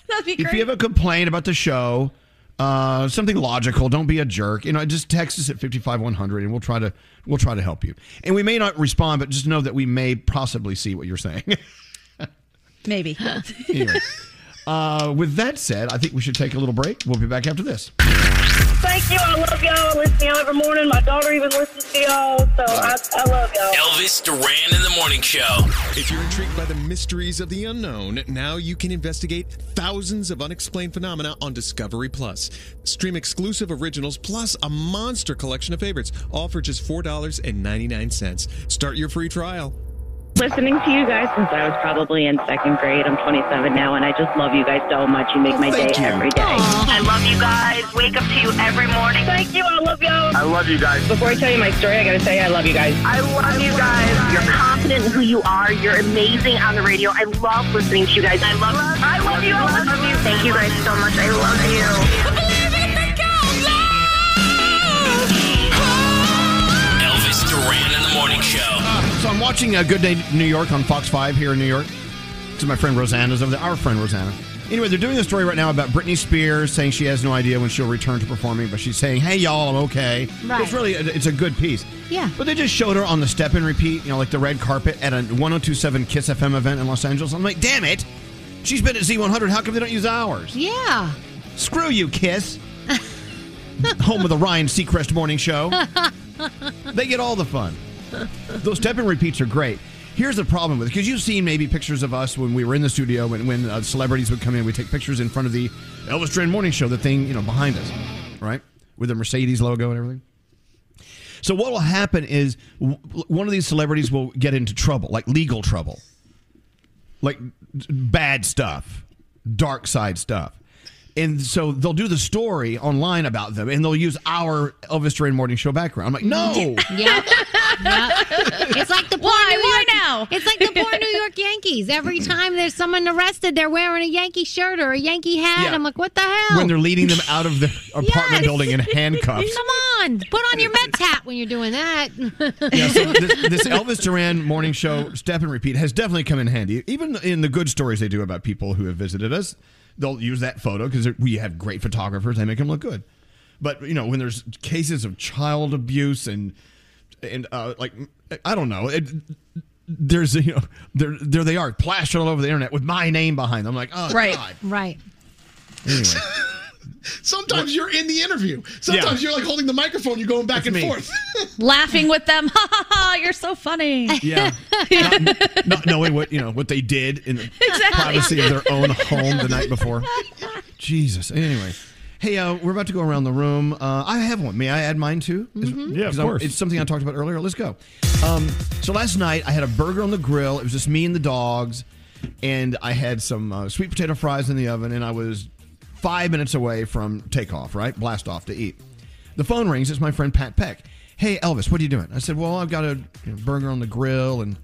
That'd be great. if you have a complaint about the show, uh, something logical, don't be a jerk. You know, just text us at 55100 and we'll try to we'll try to help you. And we may not respond, but just know that we may possibly see what you're saying. Maybe. anyway. Uh, with that said, I think we should take a little break. We'll be back after this. Thank you. I love y'all. I listen to y'all every morning. My daughter even listens to y'all. So I, I love y'all. Elvis Duran in the morning show. If you're intrigued by the mysteries of the unknown, now you can investigate thousands of unexplained phenomena on Discovery Plus. Stream exclusive originals plus a monster collection of favorites, all for just $4.99. Start your free trial. Listening to you guys since I was probably in second grade. I'm 27 now, and I just love you guys so much. You make my day you. every day. I love you guys. Wake up to you every morning. Thank you. I love y'all. I love you guys. Before I tell you my story, I gotta say I love you guys. I love you guys. You're confident in who you are. You're amazing on the radio. I love listening to you guys. I love. I love you. I love you. Thank you guys so much. I love you. Morning show. So I'm watching uh, Good Day New York on Fox 5 here in New York. So my friend Rosanna's over there. Our friend Rosanna. Anyway, they're doing a story right now about Britney Spears saying she has no idea when she'll return to performing, but she's saying, "Hey, y'all, I'm okay." Right. It's really it's a good piece. Yeah. But they just showed her on the step and repeat, you know, like the red carpet at a 1027 Kiss FM event in Los Angeles. I'm like, damn it, she's been at Z100. How come they don't use ours? Yeah. Screw you, Kiss. Home of the Ryan Seacrest Morning Show. They get all the fun. Those step and repeats are great. Here's the problem with it because you've seen maybe pictures of us when we were in the studio when when uh, celebrities would come in. We take pictures in front of the Elvis Duran Morning Show, the thing you know behind us, right, with the Mercedes logo and everything. So what will happen is w- one of these celebrities will get into trouble, like legal trouble, like bad stuff, dark side stuff. And so they'll do the story online about them, and they'll use our Elvis Duran Morning Show background. I'm like, no, Yep. It's like the poor Why? New York, now? It's like the poor New York Yankees. Every time there's someone arrested, they're wearing a Yankee shirt or a Yankee hat. Yeah. I'm like, what the hell? when they're leading them out of the apartment Yes. building in handcuffs. Come on, put on your Mets hat when you're doing that. Yeah, so this, this Elvis Duran morning show step and repeat has definitely come in handy. Even in the good stories they do about people who have visited us, they'll use that photo because we have great photographers. They make them look good. But you know, when there's cases of child abuse and and uh, like I don't know, it, there's you know there there they are plastered all over the internet with my name behind them. I'm like, oh Right. God. right. Anyway, Sometimes you're in the interview. Sometimes Yeah. you're like holding the microphone. You're going back That's and me. forth. Laughing with them. Ha ha ha! You're so funny. yeah, not, not knowing what you know what they did in the privacy of their own home the night before. Jesus. Anyway, hey, uh, we're about to go around the room. Uh, I have one. May I add mine too? Is- Yeah, of 'cause I'm- course. It's something I talked about earlier. Let's go. Um, so last night I had a burger on the grill. It was just me and the dogs, and I had some uh, sweet potato fries in the oven, and I was five minutes away from takeoff. Right, blast off to eat. The phone rings. It's my friend Pat Peck. Hey Elvis, what are you doing? I said, Well, I've got a you know, burger on the grill and.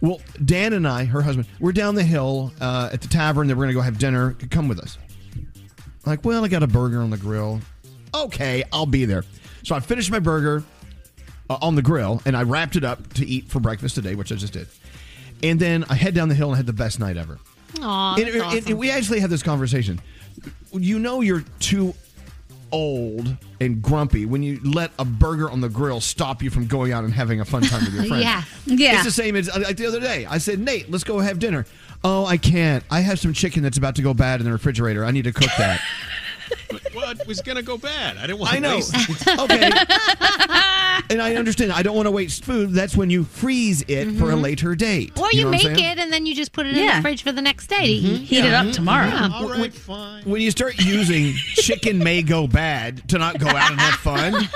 Well, Dan and I, her husband, we're down the hill uh, at the tavern. That we're gonna go have dinner. Come with us. Like, well, I got a burger on the grill. Okay, I'll be there. So I finished my burger uh, on the grill and I wrapped it up to eat for breakfast today, which I just did. And then I head down the hill and had the best night ever. Aw, And it- awesome. we actually had this conversation. You know, you're too old and grumpy when you let a burger on the grill stop you from going out and having a fun time with your friends. Yeah. Yeah. It's the same as like the other day. I said, Nate, let's go have dinner. Oh, I can't. I have some chicken that's about to go bad in the refrigerator. I need to cook that. Well, it was going to go bad. I didn't want I to know. waste it. okay. and I understand. I don't want to waste food. That's when you freeze it for a mm-hmm. later date. Or you, know make it and then you just put it in the fridge for the next day to eat. Heat it up tomorrow. Yeah. Mm-hmm. All right, fine. When you start using chicken may go bad to not go out and have fun.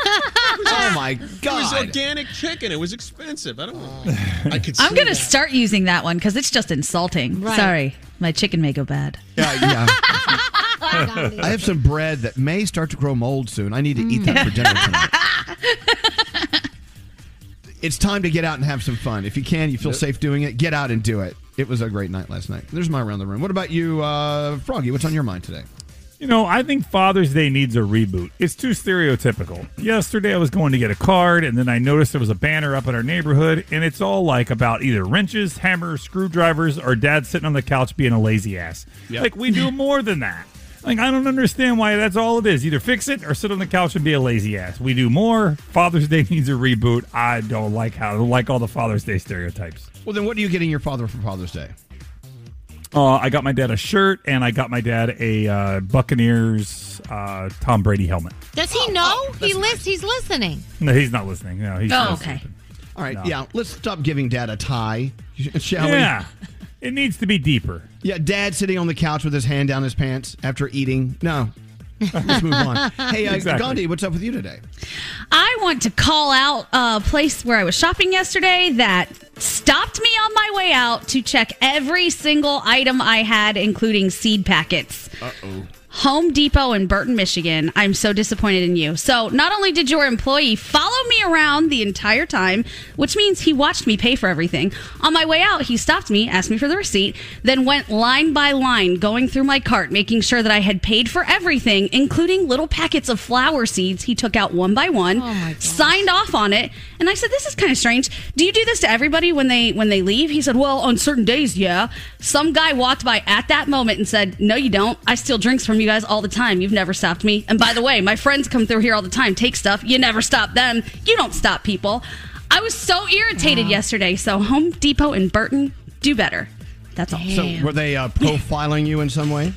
oh my god! It was organic chicken. It was expensive. I don't want I could. I'm gonna that. start using that one because it's just insulting. Right. Sorry, my chicken may go bad. Yeah, yeah. I have some bread that may start to grow mold soon. I need to eat that mm. for dinner tonight. It's time to get out and have some fun. If you can, you feel safe doing it, get out and do it. It was a great night last night. There's my around the room. What about you, uh, Froggy? What's on your mind today? You know, I think Father's Day needs a reboot. It's too stereotypical. Yesterday, I was going to get a card, and then I noticed there was a banner up in our neighborhood, and it's all like about either wrenches, hammers, screwdrivers, or dad sitting on the couch being a lazy ass. Yep. Like, we do more than that. Like, I don't understand why that's all it is. Either fix it or sit on the couch and be a lazy ass. We do more. Father's Day needs a reboot. I don't like how, I don't like all the Father's Day stereotypes. Well, then what are you getting your father for Father's Day? Uh, I got my dad a shirt, and I got my dad a uh, Buccaneers uh, Tom Brady helmet. Does he know? he lis- He's listening. No, he's not listening. No, he's Oh, not okay. listening. All right, No. yeah. Let's stop giving Dad a tie, shall we? Yeah. we? It needs to be deeper. Yeah, Dad sitting on the couch with his hand down his pants after eating. No. Let's move on. Hey, uh, Exactly. Gandhi, what's up with you today? I want to call out a place where I was shopping yesterday that stopped me on my way out to check every single item I had, including seed packets. Uh oh. Home Depot in Burton, Michigan. I'm so disappointed in you. So, not only did your employee follow me around the entire time, which means he watched me pay for everything, on my way out, he stopped me, asked me for the receipt, then went line by line, going through my cart, making sure that I had paid for everything, including little packets of flower seeds he took out one by one, oh signed off on it, and I said, This is kind of strange. Do you do this to everybody when they when they leave? He said, Well, on certain days, yeah. Some guy walked by at that moment and said, No, you don't. I steal drinks from you guys all the time. You've never stopped me. And by the way, my friends come through here all the time, take stuff. You never stop them. You don't stop people. I was so irritated yesterday. So Home Depot and Burton, do better. That's all. So, were they uh, profiling you in some way?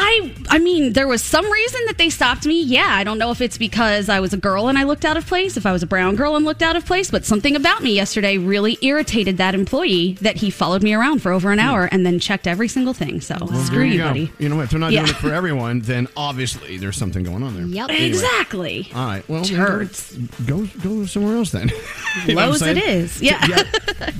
I I mean, there was some reason that they stopped me. Yeah, I don't know if it's because I was a girl and I looked out of place, if I was a brown girl and looked out of place, but something about me yesterday really irritated that employee that he followed me around for over an hour and then checked every single thing. So Well, screw there you, buddy. You know, if they're not Yeah. doing it for everyone, then obviously there's something going on there. Yep. Anyway. Exactly. All right. Well, Turds. Go go somewhere else then. You know what I'm Lowe's it saying? is. Yeah.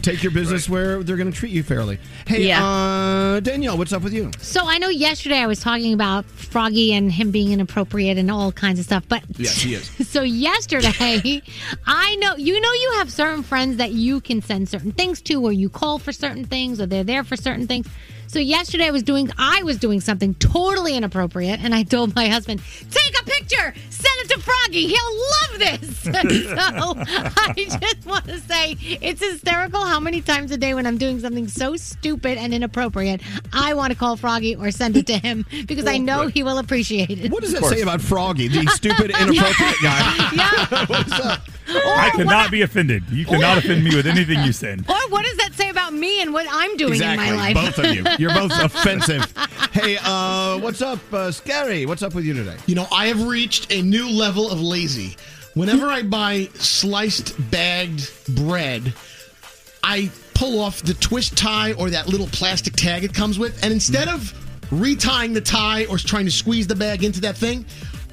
Take your business where they're going to treat you fairly. Hey, uh, Danielle, what's up with you? So I know yesterday I was talking about Froggy and him being inappropriate and all kinds of stuff, but Yes, he is. so yesterday, I know you know you have certain friends that you can send certain things to, or you call for certain things, or they're there for certain things. So yesterday I was doing I was doing something totally inappropriate, and I told my husband, "Take a picture, send it to Froggy. He'll love this." so I just want to say it's hysterical how many times a day when I'm doing something so stupid and inappropriate, I want to call Froggy or send it to him because I know he will appreciate it. What does that say about Froggy, the stupid, inappropriate guy? yeah. What's up? I cannot be offended. You cannot offend me with anything you send. Or what does that say about me and what I'm doing exactly. in my life? Both of you. You're both offensive. Hey, uh, what's up, uh, Skeery? What's up with you today? You know, I have reached a new level of lazy. Whenever I buy sliced bagged bread, I pull off the twist tie or that little plastic tag it comes with, and instead of retying the tie or trying to squeeze the bag into that thing,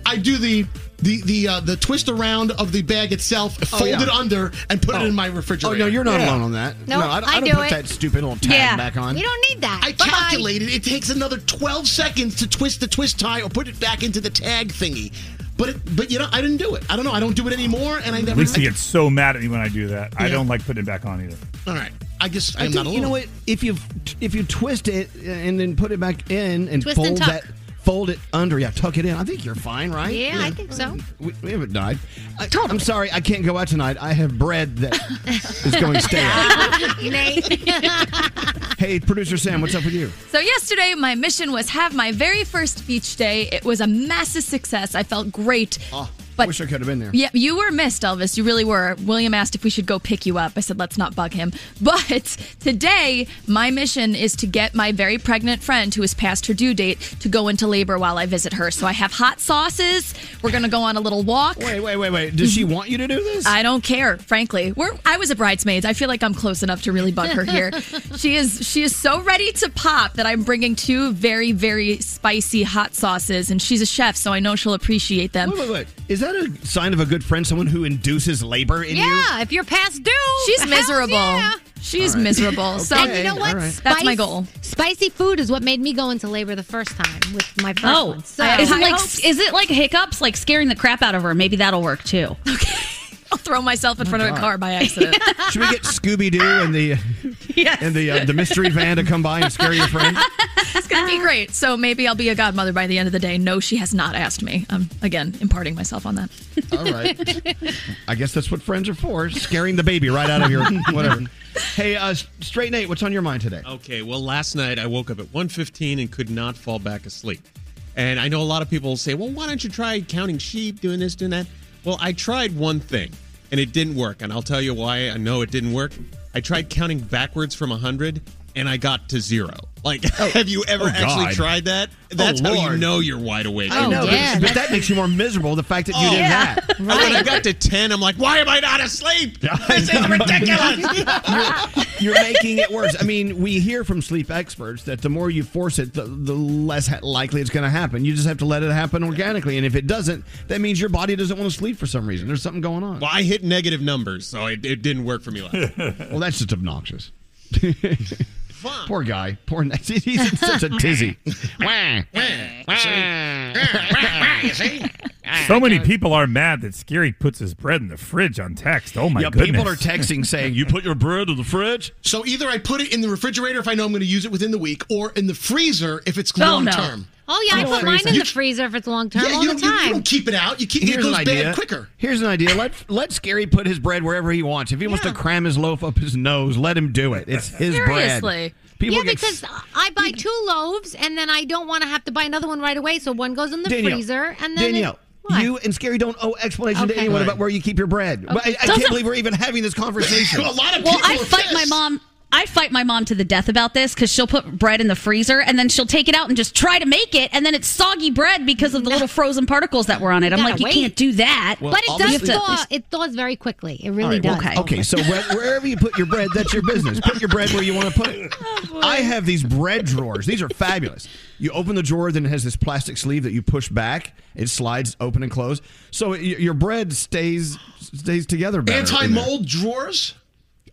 I do the the the uh, the twist around of the bag itself, Oh, fold yeah. it under, and put Oh. it in my refrigerator. Oh, no, you're not alone on that. Nope, no, I, don't- I I don't do put it. that stupid little tag Yeah. back on. You don't need that. I Bye-bye. calculated it takes another 12 seconds to twist the twist tie or put it back into the tag thingy. But it, but you know, I didn't do it. I don't know. I don't do it anymore, and I never. Lisa gets so mad at me when I do that. I don't like putting it back on either. All right. I guess I I'm think, not alone. you know what? If you if you twist it and then put it back in and Twist fold tuck. that, fold it under, yeah, tuck it in. I think you're fine, right? Yeah, I think so. We, we haven't died. I, I'm sorry, I can't go out tonight. I have bread that is going stale. Nate. hey, producer Sam, what's up with you? So yesterday, my mission was have my very first beach day. It was a massive success. I felt great. Oh, But- wish I could have been there. Yeah, you were missed, Elvis. You really were. William asked if we should go pick you up. I said, let's not bug him. But today, my mission is to get my very pregnant friend who is past her due date to go into labor while I visit her. So I have hot sauces. We're going to go on a little walk. Wait, wait, wait, wait. Does she mm-hmm. want you to do this? I don't care, frankly. We're I was a bridesmaid. I feel like I'm close enough to really bug her here. she is she is so ready to pop that I'm bringing two very very spicy hot sauces and she's a chef, so I know she'll appreciate them. Wait, wait, wait. Is that a sign of a good friend? Someone who induces labor in you? yeah, if you're past due, She's miserable. yeah. She's All right. miserable. So and you know what? all right. That's my goal. Spicy food is what made me go into labor the first time with my first Oh, one. So is it like is it like hiccups, like scaring the crap out of her? Maybe that'll work too. I'll throw myself in front of a car by accident. Should we get Scooby Doo and the and the uh, the mystery van to come by and scare your friend? it's gonna be great. So maybe I'll be a godmother by the end of the day. No, she has not asked me. I'm again imparting myself on that. All right. I guess that's what friends are for, scaring the baby right out of your whatever. Hey, uh, Straight Nate, what's on your mind today? Okay, well, last night I woke up at 1.15 and could not fall back asleep. And I know a lot of people say, well, why don't you try counting sheep, doing this, doing that? Well, I tried one thing, and it didn't work. And I'll tell you why I know it didn't work. I tried counting backwards from 100, and I got to zero. Like, oh. have you ever Oh, actually God. tried that? Oh, that's Oh, how you know you're wide awake. I oh, know, but, but that makes you more miserable. The fact that you Oh, did yeah. that. And When I got to 10, I'm like, why am I not asleep? This is ridiculous. You're making it worse. I mean, we hear from sleep experts that the more you force it, the, the less likely it's going to happen. You just have to let it happen organically. And if it doesn't, that means your body doesn't want to sleep for some reason. There's something going on. well, I hit negative numbers, so it, it didn't work for me last well, that's just obnoxious. Poor guy. Poor. He's in such a tizzy. So many people are mad that Skeery puts his bread in the fridge on text. Oh my yeah, goodness! people are texting saying, "You put your bread in the fridge." So either I put it in the refrigerator if I know I'm going to use it within the week, or in the freezer if it's Oh, long no. term. Oh yeah, I put know mine in You- the freezer if it's long term Yeah, all you the don't, you- time. you don't keep it out. You keep it Here's goes an idea. bad quicker. Here's an idea. Let let Skeery put his bread wherever he wants. If he wants to cram his loaf up his nose, let him do it. It's his bread. Seriously. People yeah, get because I buy two loaves and then I don't want to have to buy another one right away, so one goes in the Danielle, freezer and then Danielle, What? you and Skeery don't owe explanation to anyone Right. about where you keep your bread. But I, I can't believe we're even having this conversation. a lot of well, I fight my mom. I fight my mom to the death about this because she'll put bread in the freezer and then she'll take it out and just try to make it, and then it's soggy bread because of the little frozen particles that were on it. I'm Gotta like, you can't do that. Well, but it does obviously- thaw. It thaws very quickly. It really All does. right, Okay, so wherever you put your bread, that's your business. Put your bread where you want to put it. Oh, I have these bread drawers. These are fabulous. You open the drawer, then it has this plastic sleeve that you push back. It slides open and close, so it, your bread stays stays together better. in there. Anti-mold drawers.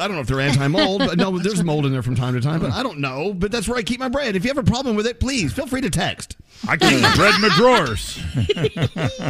I don't know if they're anti-mold, but no, there's mold in there from time to time. But I don't know. But that's where I keep my bread. If you have a problem with it, please feel free to text. I keep my bread in my drawers.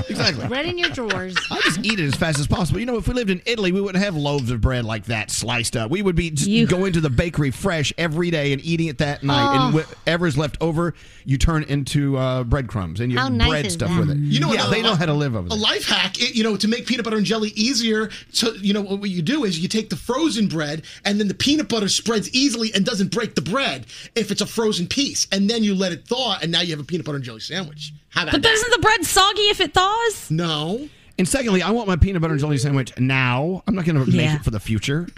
exactly. Bread in your drawers. I just eat it as fast as possible. You know, if we lived in Italy, we wouldn't have loaves of bread like that sliced up. We would be just going to the bakery fresh every day and eating it that night. And Oh. whatever's left over, you turn into uh, breadcrumbs and you How nice bread is stuff that? with it. You know, yeah, what, they a- know how to live over it. A life hack, it- you know, to make peanut butter and jelly easier. So you know what you do is you take the frozen bread, and then the peanut butter spreads easily and doesn't break the bread if it's a frozen piece, and then you let it thaw, and now you have a peanut butter and jelly sandwich. How about But that? isn't the bread soggy if it thaws? No. And secondly, I want my peanut butter and jelly sandwich now. I'm not going to make Yeah. it for the future.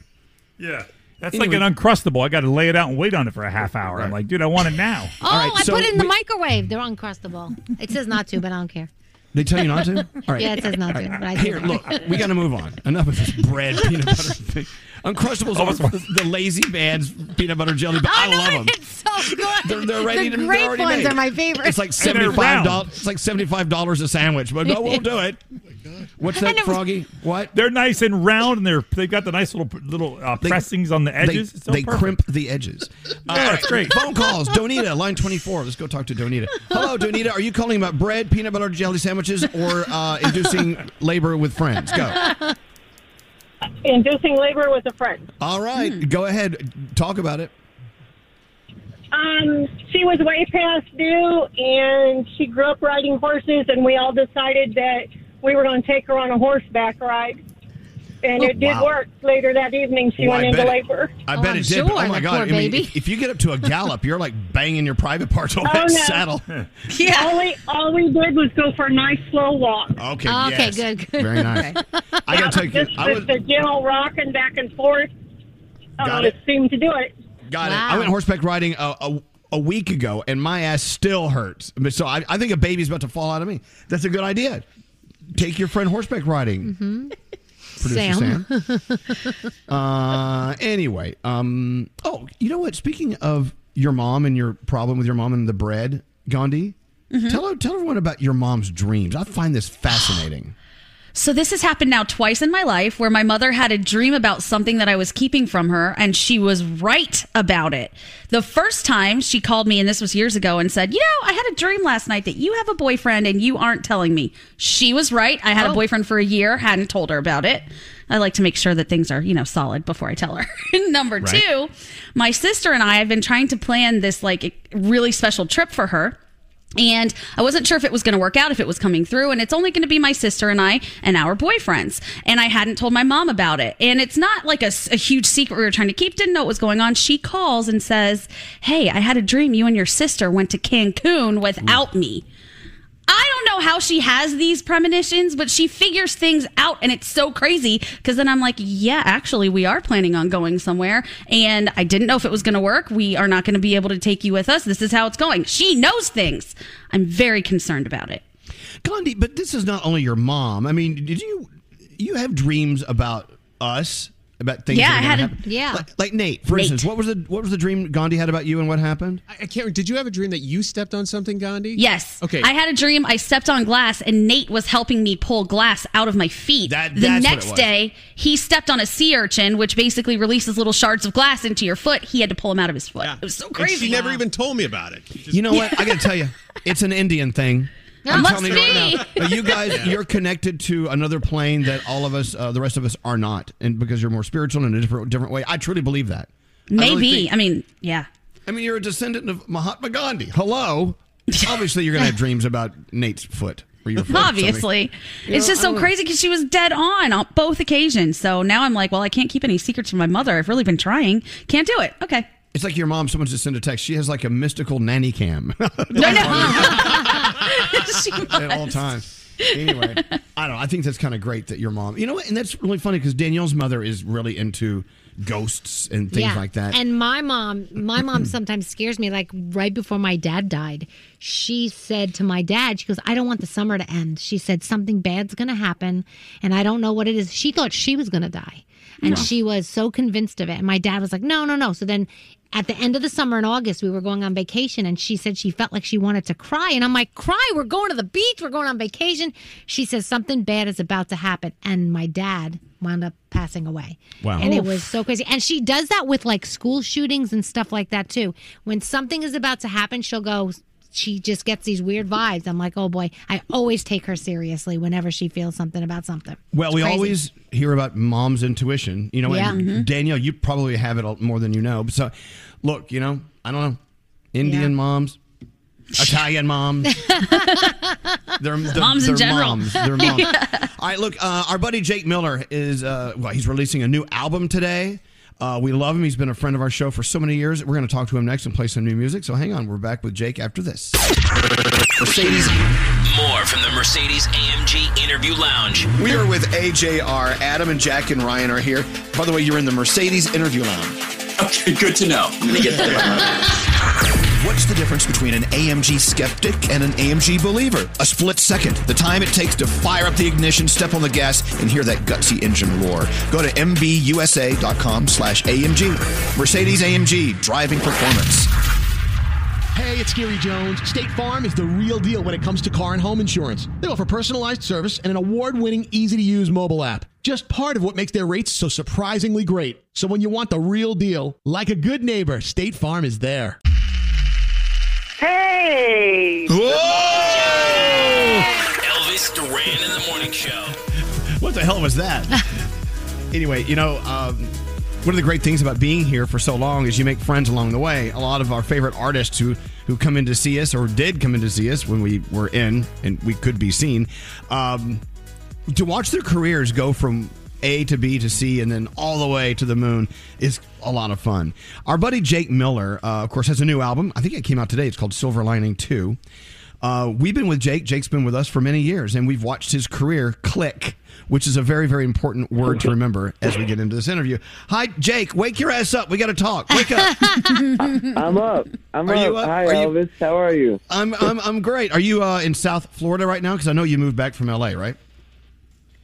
Yeah. That's Anyway. like an uncrustable. I got to lay it out and wait on it for a half hour. I'm like, dude, I want it now. Oh, I put it in the microwave. They're uncrustable. It says not to, but I don't care. They tell you not to? All right. Yeah, it says not to. All right. But I do. Here, look, we got to move on. Enough of this bread peanut butter thing. Uncrustables Oh, are the lazy man's peanut butter jelly, but I love them. It's so good. They're, they're ready the to. grape they're ones made. are my favorite. It's like And seventy they're five round. dollars. It's like seventy five dollars a sandwich, but no, we'll do it. What's that, And it was- Froggy? What? They're nice and round, and they're they've got the nice little little uh, They- pressings on the They, edges. It's so they crimp the edges. Uh, Yeah, all right, it's great. Phone calls. Donita, line 24. Let's go talk to Donita. Hello, Donita. Are you calling about bread, peanut butter jelly sandwiches, or uh, inducing labor with friends? Go. Inducing labor with a friend. All right. Hmm. Go ahead. Talk about it. Um, she was way past due, and she grew up riding horses, and we all decided that we were going to take her on a horseback ride. And Oh, it did wow. work. Later that evening, she Well, went into it- labor. I bet it did. but oh my god! I mean, if, if you get up to a gallop, you're like banging your private parts on Oh, that no. saddle. Yeah. All we, all we did was go for a nice slow walk. Okay. Okay, yes. good, good. Very nice. I gotta tell you, Just, I just was the gentle rocking back and forth. Got uh, it. Seemed to do it. got it. I went horseback riding a, a, a week ago, and my ass still hurts. So I, I think a baby's about to fall out of me. That's a good idea. Take your friend horseback riding. Mm-hmm. Producer Sam. Uh, anyway, um, oh, you know what? Speaking of your mom and your problem with your mom and the bread, Gandhi, Mm-hmm. tell tell everyone about your mom's dreams. I find this fascinating. So this has happened now twice in my life where my mother had a dream about something that I was keeping from her and she was right about it. The first time she called me and this was years ago and said, "You know, I had a dream last night that you have a boyfriend and you aren't telling me." She was right. I had a oh. boyfriend for a year, hadn't told her about it. I like to make sure that things are, you know, solid before I tell her. Number Right. 2, my sister and I have been trying to plan this like really special trip for her. And I wasn't sure if it was going to work out, if it was coming through. And it's only going to be my sister and I and our boyfriends. And I hadn't told my mom about it. And it's not like a huge secret we were trying to keep, didn't know what was going on. She calls and says, Hey, I had a dream you and your sister went to Cancun without me. I don't know how she has these premonitions, but she figures things out and it's so crazy because then I'm like, yeah, actually, we are planning on going somewhere. And I didn't know if it was going to work. We are not going to be able to take you with us. This is how it's going. She knows things. I'm very concerned about it. Gandhi, but this is not only your mom. I mean, did you you have dreams about us? About things Yeah, that are I had a- happen? yeah. Like, like Nate, for Nate. instance. What was the what was the dream Gandhi had about you and what happened? I can't. Did you have a dream that you stepped on something, Gandhi? Yes. Okay. I had a dream. I stepped on glass, and Nate was helping me pull glass out of my feet. the that's what it next was. day, he stepped on a sea urchin, which basically releases little shards of glass into your foot. He had to pull them out of his foot. It was so And crazy. she never even told me about it. Just- You know what? I got to tell you, it's an Indian thing. It must telling you right now. But you guys, Yeah. you're connected to another plane that all of us, uh, the rest of us, are not, and because you're more spiritual in a different different way. I truly believe that. I really Maybe. think- I mean, yeah. I mean, you're a descendant of Mahatma Gandhi. Hello. Obviously, you're going to have dreams about Nate's foot or foot. something. Obviously. You it's know, just so crazy because she was dead on on both occasions. So now I'm like, well, I can't keep any secrets from my mother. I've really been trying. Can't do it. Okay. It's like your mom. Someone just sent a text. She has like a mystical nanny cam No, no. At all times. Anyway, I don't know. I think that's kind of great that your mom. You know what? And that's really funny because Danielle's mother is really into ghosts and things like that. And my mom, my mom sometimes scares me. Like right before my dad died, she said to my dad, "She goes, I don't want the summer to end." She said something bad's going to happen, and I don't know what it is. She thought she was going to die, and Wow. she was so convinced of it. And my dad was like, "No, no, no." So then. At the end of the summer in August, we were going on vacation, and she said she felt like she wanted to cry. And I'm like, "Cry? We're going to the beach. We're going on vacation." She says something bad is about to happen, and my dad wound up passing away. Wow. And it was so crazy. And she does that with like school shootings and stuff like that too. When something is about to happen, she'll go. She just gets these weird vibes. I'm like, oh boy. I always take her seriously whenever she feels something about something. Well, It's we crazy. always hear about mom's intuition, you know. Yeah. And Mhm. Danielle, you probably have it more than you know. So, look, you know, I don't know, Indian moms, Italian moms, they're, they're Moms in they're general. Moms. They're moms. Yeah. All right, look, uh, our buddy Jake Miller is uh, well, he's releasing a new album today. Uh, we love him. He's been a friend of our show for so many years. We're going to talk to him next and play some new music. So hang on, we're back with Jake after this. Mercedes More from the Mercedes AMG Interview Lounge. We are with AJR. Adam and Jack and Ryan are here. By the way, you're in the Mercedes interview lounge. Okay, good to know. Let me get What's the difference between an AMG skeptic and an AMG believer? A split second. The time it takes to fire up the ignition, step on the gas, and hear that gutsy engine roar. Go to mbusa.com slash AMG. Mercedes AMG, driving performance. Hey, it's Skeery Jones. State Farm is the real deal when it comes to car and home insurance. They offer personalized service and an award winning, easy to use mobile app. Just part of what makes their rates so surprisingly great. So when you want the real deal, like a good neighbor, State Farm is there. Hey! Whoa! Elvis Duran in the Morning Show. What the hell was that? anyway, you know, um, one of the great things about being here for so long is you make friends along the way. A lot of our favorite artists who who come in to see us or did come in to see us when we were in and we could be seen, um, to watch their careers go from A to B to C and then all the way to the moon is a lot of fun. Our buddy Jake Miller, uh, of course, has a new album. I think it came out today. It's called Silver Lining 2. Uh, we've been with Jake. Jake's been with us for many years, and we've watched his career click, which is a very, very important word to remember as we get into this interview. Hi, Jake. Wake your ass up. We got to talk. Wake up. I'm up. I'm Are up. you up? Hi, Are you- Elvis. How are you? I'm, I'm, I'm great. Are you uh, in South Florida right now? Because I know you moved back from LA, right?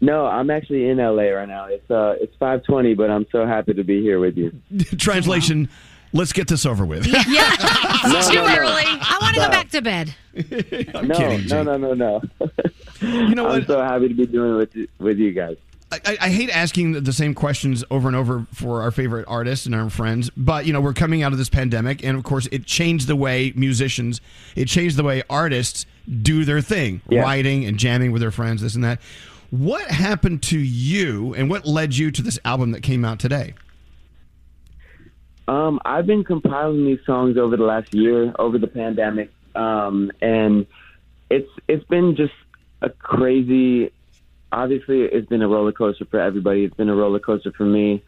No, I'm actually in LA right now. It's uh, it's 5:20, but I'm so happy to be here with you. Translation. Let's get this over with. Yeah. No, Too no, no. early. I want to go back to bed. no, kidding, no, no, no, no. You know what? I'm so happy to be doing it with you- with you guys. I, I- I hate asking the- the same questions over and over for our favorite artists and our friends, but you know we're coming out of this pandemic, and of course it changed the way musicians, it changed the way artists do their thing, Yeah. writing and jamming with their friends, this and that. What happened to you, and what led you to this album that came out today? Um, I've been compiling these songs over the last year, over the pandemic, um, and it's it's been just a crazy. Obviously, it's been a roller coaster for everybody. It's been a roller coaster for me,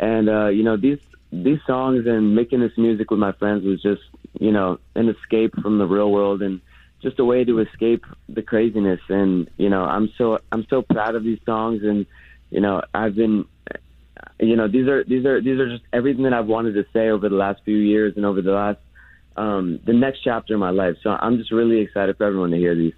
and uh, you know these these songs and making this music with my friends was just you know an escape from the real world and just a way to escape the craziness. And you know, I'm so I'm so proud of these songs, and you know, I've been, you know, these are these are these are just everything that I've wanted to say over the last few years and over the last um, the next chapter of my life. So I'm just really excited for everyone to hear these.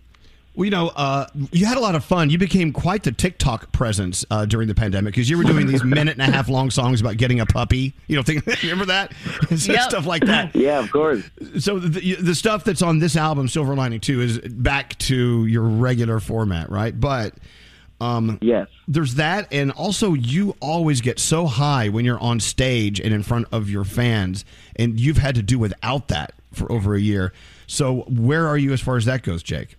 Well, you know, uh, you had a lot of fun. You became quite the TikTok presence uh, during the pandemic because you were doing these minute and a half long songs about getting a puppy. You know, think, remember that? Yep. Stuff like that. Yeah, of course. So the, the stuff that's on this album, Silver Lining Two, is back to your regular format, right? But um, yes, there's that, and also you always get so high when you're on stage and in front of your fans, and you've had to do without that for over a year. So where are you as far as that goes, Jake?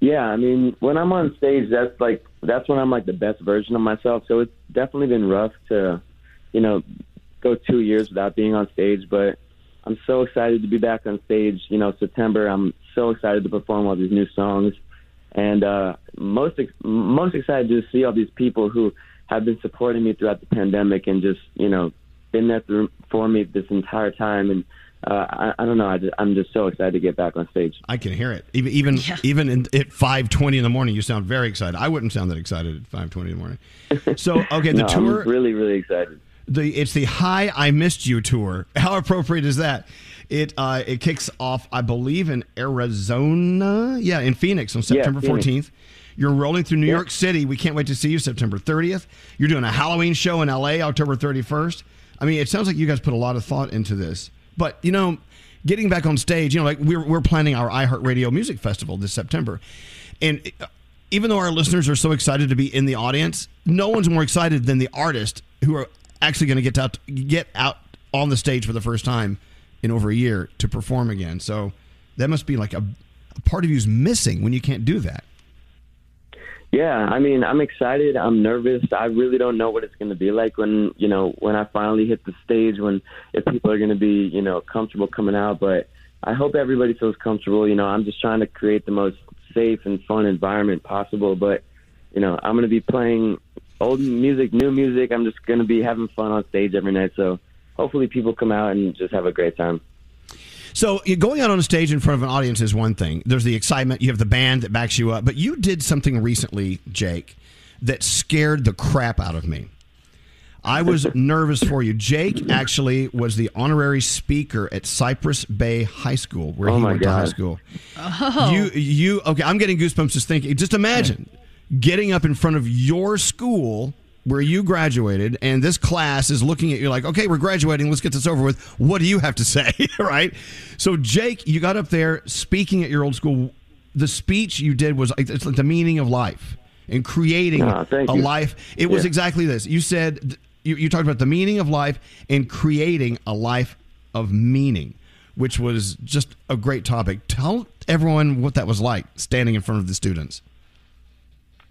Yeah, I mean, when I'm on stage, that's like that's when I'm like the best version of myself. So it's definitely been rough to, you know, go two years without being on stage. But I'm so excited to be back on stage. You know, September. I'm so excited to perform all these new songs, and uh, most ex- most excited to see all these people who have been supporting me throughout the pandemic and just you know been there through, for me this entire time and uh, I, I don't know. I just, I'm just so excited to get back on stage. I can hear it. Even even even in, at five twenty in the morning, you sound very excited. I wouldn't sound that excited at five twenty in the morning. So okay, the No, tour. I'm really really excited. The it's the Hi I Missed You tour. How appropriate is that? It uh, it kicks off, I believe, in Arizona. Yeah, in Phoenix on Yeah, September Phoenix. fourteenth. You're rolling through New York City. We can't wait to see you September 30th. You're doing a Halloween show in LA October 31st. I mean, it sounds like you guys put a lot of thought into this. But, you know, getting back on stage, you know, like we're, we're planning our iHeartRadio Music Festival this September. And uh, even though our listeners are so excited to be in the audience, no one's more excited than the artist who are actually going to get out get out on the stage for the first time in over a year to perform again. So that must be like a, a part of you's missing when you can't do that. Yeah, I mean, I'm excited. I'm nervous. I really don't know what it's going to be like when, you know, when I finally hit the stage, when if people are going to be, you know, comfortable coming out. But I hope everybody feels comfortable. You know, I'm just trying to create the most safe and fun environment possible. But, you know, I'm going to be playing old music, new music. I'm just going to be having fun on stage every night. So hopefully people come out and just have a great time. So going out on a stage in front of an audience is one thing. There's the excitement. You have the band that backs you up. But you did something recently, Jake, that scared the crap out of me. I was nervous for you. Jake actually was the honorary speaker at Cypress Bay High School, where Oh he my went to high school. Oh. You, you, okay? I'm getting goosebumps just thinking. Just imagine getting up in front of your school where you graduated, and this class is looking at you like, "Okay, we're graduating. Let's get this over with. What do you have to say?" right? So, Jake, you got up there speaking at your old school. The speech you did was it's like the meaning of life and creating Ah, a you. life. It was Yeah. exactly this. You said you, you talked about the meaning of life and creating a life of meaning, which was just a great topic. Tell everyone what that was like standing in front of the students.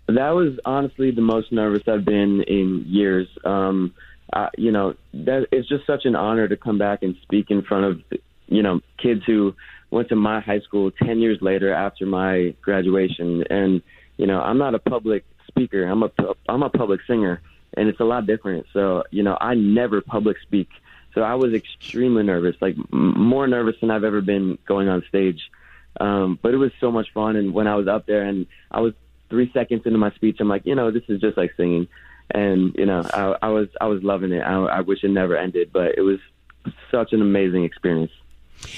That was honestly the most nervous I've been in years. Um, I, you know, that it's just such an honor to come back and speak in front of, you know, kids who went to my high school 10 years later after my graduation. And, you know, I'm not a public speaker. I'm a, I'm a public singer and it's a lot different. So, you know, I never public speak. So I was extremely nervous, like m- more nervous than I've ever been going on stage. Um, but it was so much fun. And when I was up there and I was three seconds into my speech, I'm like, you know, this is just like singing. And, you know, I, I was, I was loving it. I, I wish it never ended, but it was such an amazing experience.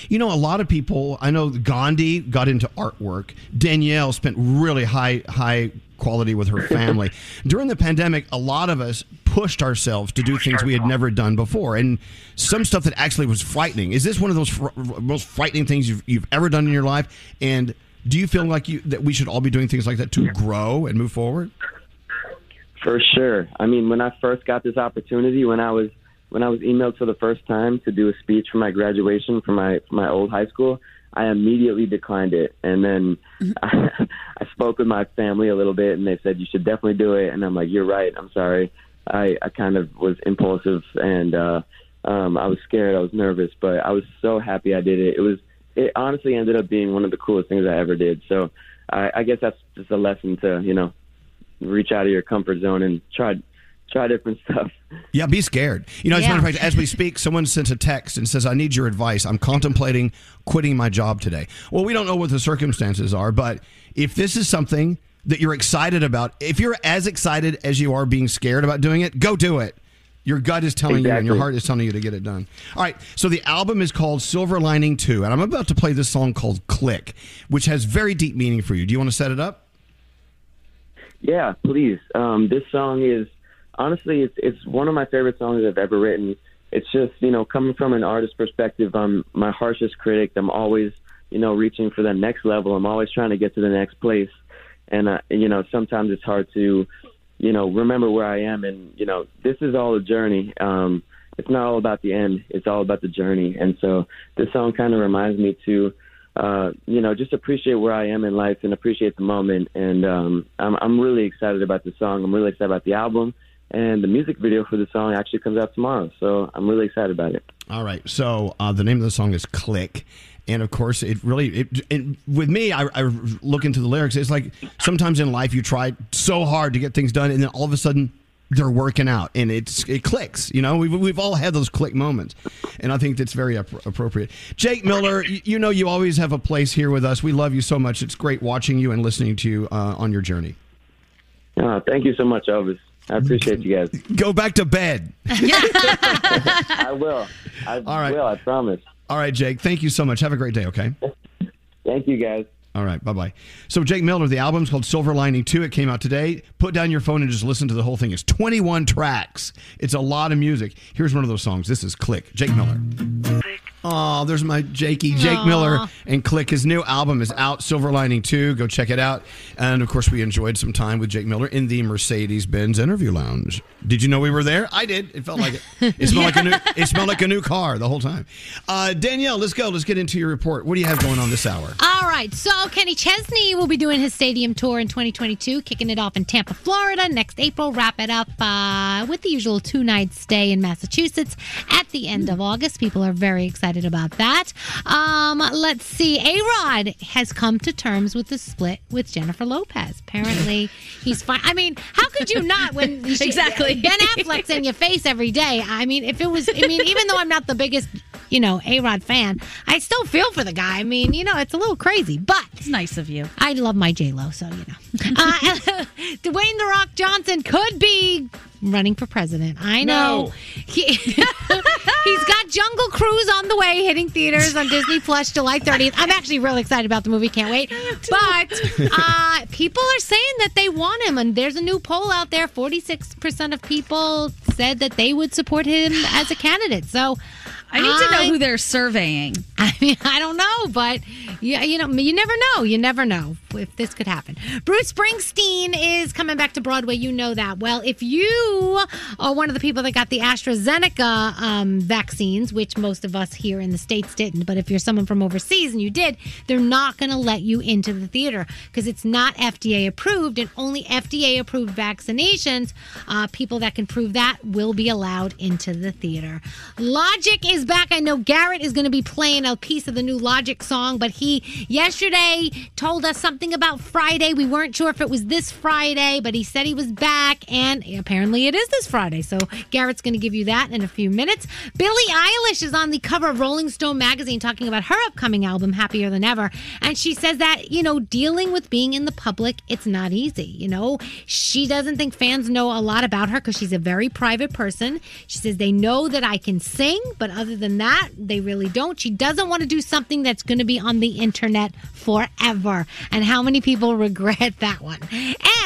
You know, a lot of people. I know Gandhi got into artwork. Danielle spent really high high quality with her family. During the pandemic, a lot of us pushed ourselves to do things we had never done before, and some stuff that actually was frightening. Is this one of those fr- most frightening things you've, you've ever done in your life? And do you feel like you that we should all be doing things like that to grow and move forward? For sure. I mean, when I first got this opportunity, when I was when I was emailed for the first time to do a speech for my graduation from my from my old high school, I immediately declined it. And then I, I spoke with my family a little bit, and they said you should definitely do it. And I'm like, you're right. I'm sorry. I I kind of was impulsive, and uh, um, I was scared. I was nervous, but I was so happy I did it. It was it honestly ended up being one of the coolest things I ever did. So I, I guess that's just a lesson to you know reach out of your comfort zone and try try different stuff. Yeah, be scared. You know, as a Yeah. matter of fact, as we speak, someone sent a text and says, I need your advice. I'm contemplating quitting my job today. Well, we don't know what the circumstances are, but if this is something that you're excited about, if you're as excited as you are being scared about doing it, go do it. Your gut is telling you and your heart is telling you to get it done. All right. So the album is called Silver Lining 2, and I'm about to play this song called Click, which has very deep meaning for you. Do you want to set it up? Yeah, please. Um, this song is honestly, it's it's one of my favorite songs I've ever written. It's just you know coming from an artist perspective, I'm my harshest critic. I'm always you know reaching for the next level. I'm always trying to get to the next place, and uh, you know sometimes it's hard to you know remember where I am. And you know this is all a journey. Um, it's not all about the end. It's all about the journey. And so this song kind of reminds me to uh, you know, just appreciate where I am in life and appreciate the moment. And um, I'm, I'm really excited about the song. I'm really excited about the album. And the music video for the song actually comes out tomorrow. So I'm really excited about it. All right. So uh, the name of the song is Click. And of course, it really, it, it, with me, I, I look into the lyrics. It's like sometimes in life you try so hard to get things done, and then all of a sudden they're working out and it's it clicks. You know, we've, we've all had those click moments. And I think that's very ap- appropriate. Jake Miller, you, you know, you always have a place here with us. We love you so much. It's great watching you and listening to you uh, on your journey. Uh, thank you so much, Elvis. I appreciate you guys. Go back to bed. I will. I All right. will. I promise. All right, Jake. Thank you so much. Have a great day, okay? Thank you, guys. All right, bye bye. So, Jake Miller, the album's called Silver Lining 2. It came out today. Put down your phone and just listen to the whole thing. It's 21 tracks, it's a lot of music. Here's one of those songs. This is Click, Jake Miller. Oh, there's my Jakey, Jake Aw. Miller, and Click. His new album is out, Silver Lining 2. Go check it out. And of course, we enjoyed some time with Jake Miller in the Mercedes Benz interview lounge. Did you know we were there? I did. It felt like it. It smelled like a new. It smelled like a new car the whole time. Uh, Danielle, let's go. Let's get into your report. What do you have going on this hour? All right, so Kenny Chesney will be doing his stadium tour in 2022, kicking it off in Tampa, Florida next April. Wrap it up uh, with the usual two night stay in Massachusetts at the end of August. People are very excited about that. Um, let's see. A Rod has come to terms with the split with Jennifer Lopez. Apparently, he's fine. I mean, how could you not when she- Exactly. Ben Affleck's in your face every day? I mean, if it was, I mean, even though I'm not the biggest you know, A Rod fan, I still feel for the guy. I mean, you know, it's a little crazy, but it's nice of you. I love my J Lo, so you know. Uh, Dwayne the Rock Johnson could be running for president. I know. No. He, he's got Jungle Cruise on the way, hitting theaters on Disney Plus July 30th. I'm actually really excited about the movie. Can't wait. But uh, people are saying that they want him, and there's a new poll out there. 46% of people said that they would support him as a candidate. So. I need to know who they're surveying. I mean, I don't know, but yeah, you know, you never know. You never know if this could happen. Bruce Springsteen is coming back to Broadway. You know that. Well, if you are one of the people that got the AstraZeneca um, vaccines, which most of us here in the states didn't, but if you're someone from overseas and you did, they're not going to let you into the theater because it's not FDA approved, and only FDA approved vaccinations, uh, people that can prove that, will be allowed into the theater. Logic is back. I know Garrett is going to be playing a piece of the new Logic song, but he yesterday told us something about Friday. We weren't sure if it was this Friday, but he said he was back, and apparently it is this Friday. So Garrett's going to give you that in a few minutes. Billie Eilish is on the cover of Rolling Stone magazine talking about her upcoming album, Happier Than Ever. And she says that, you know, dealing with being in the public, it's not easy. You know, she doesn't think fans know a lot about her because she's a very private person. She says they know that I can sing, but other than that, they really don't. She doesn't want to do something that's going to be on the internet forever. And how many people regret that one?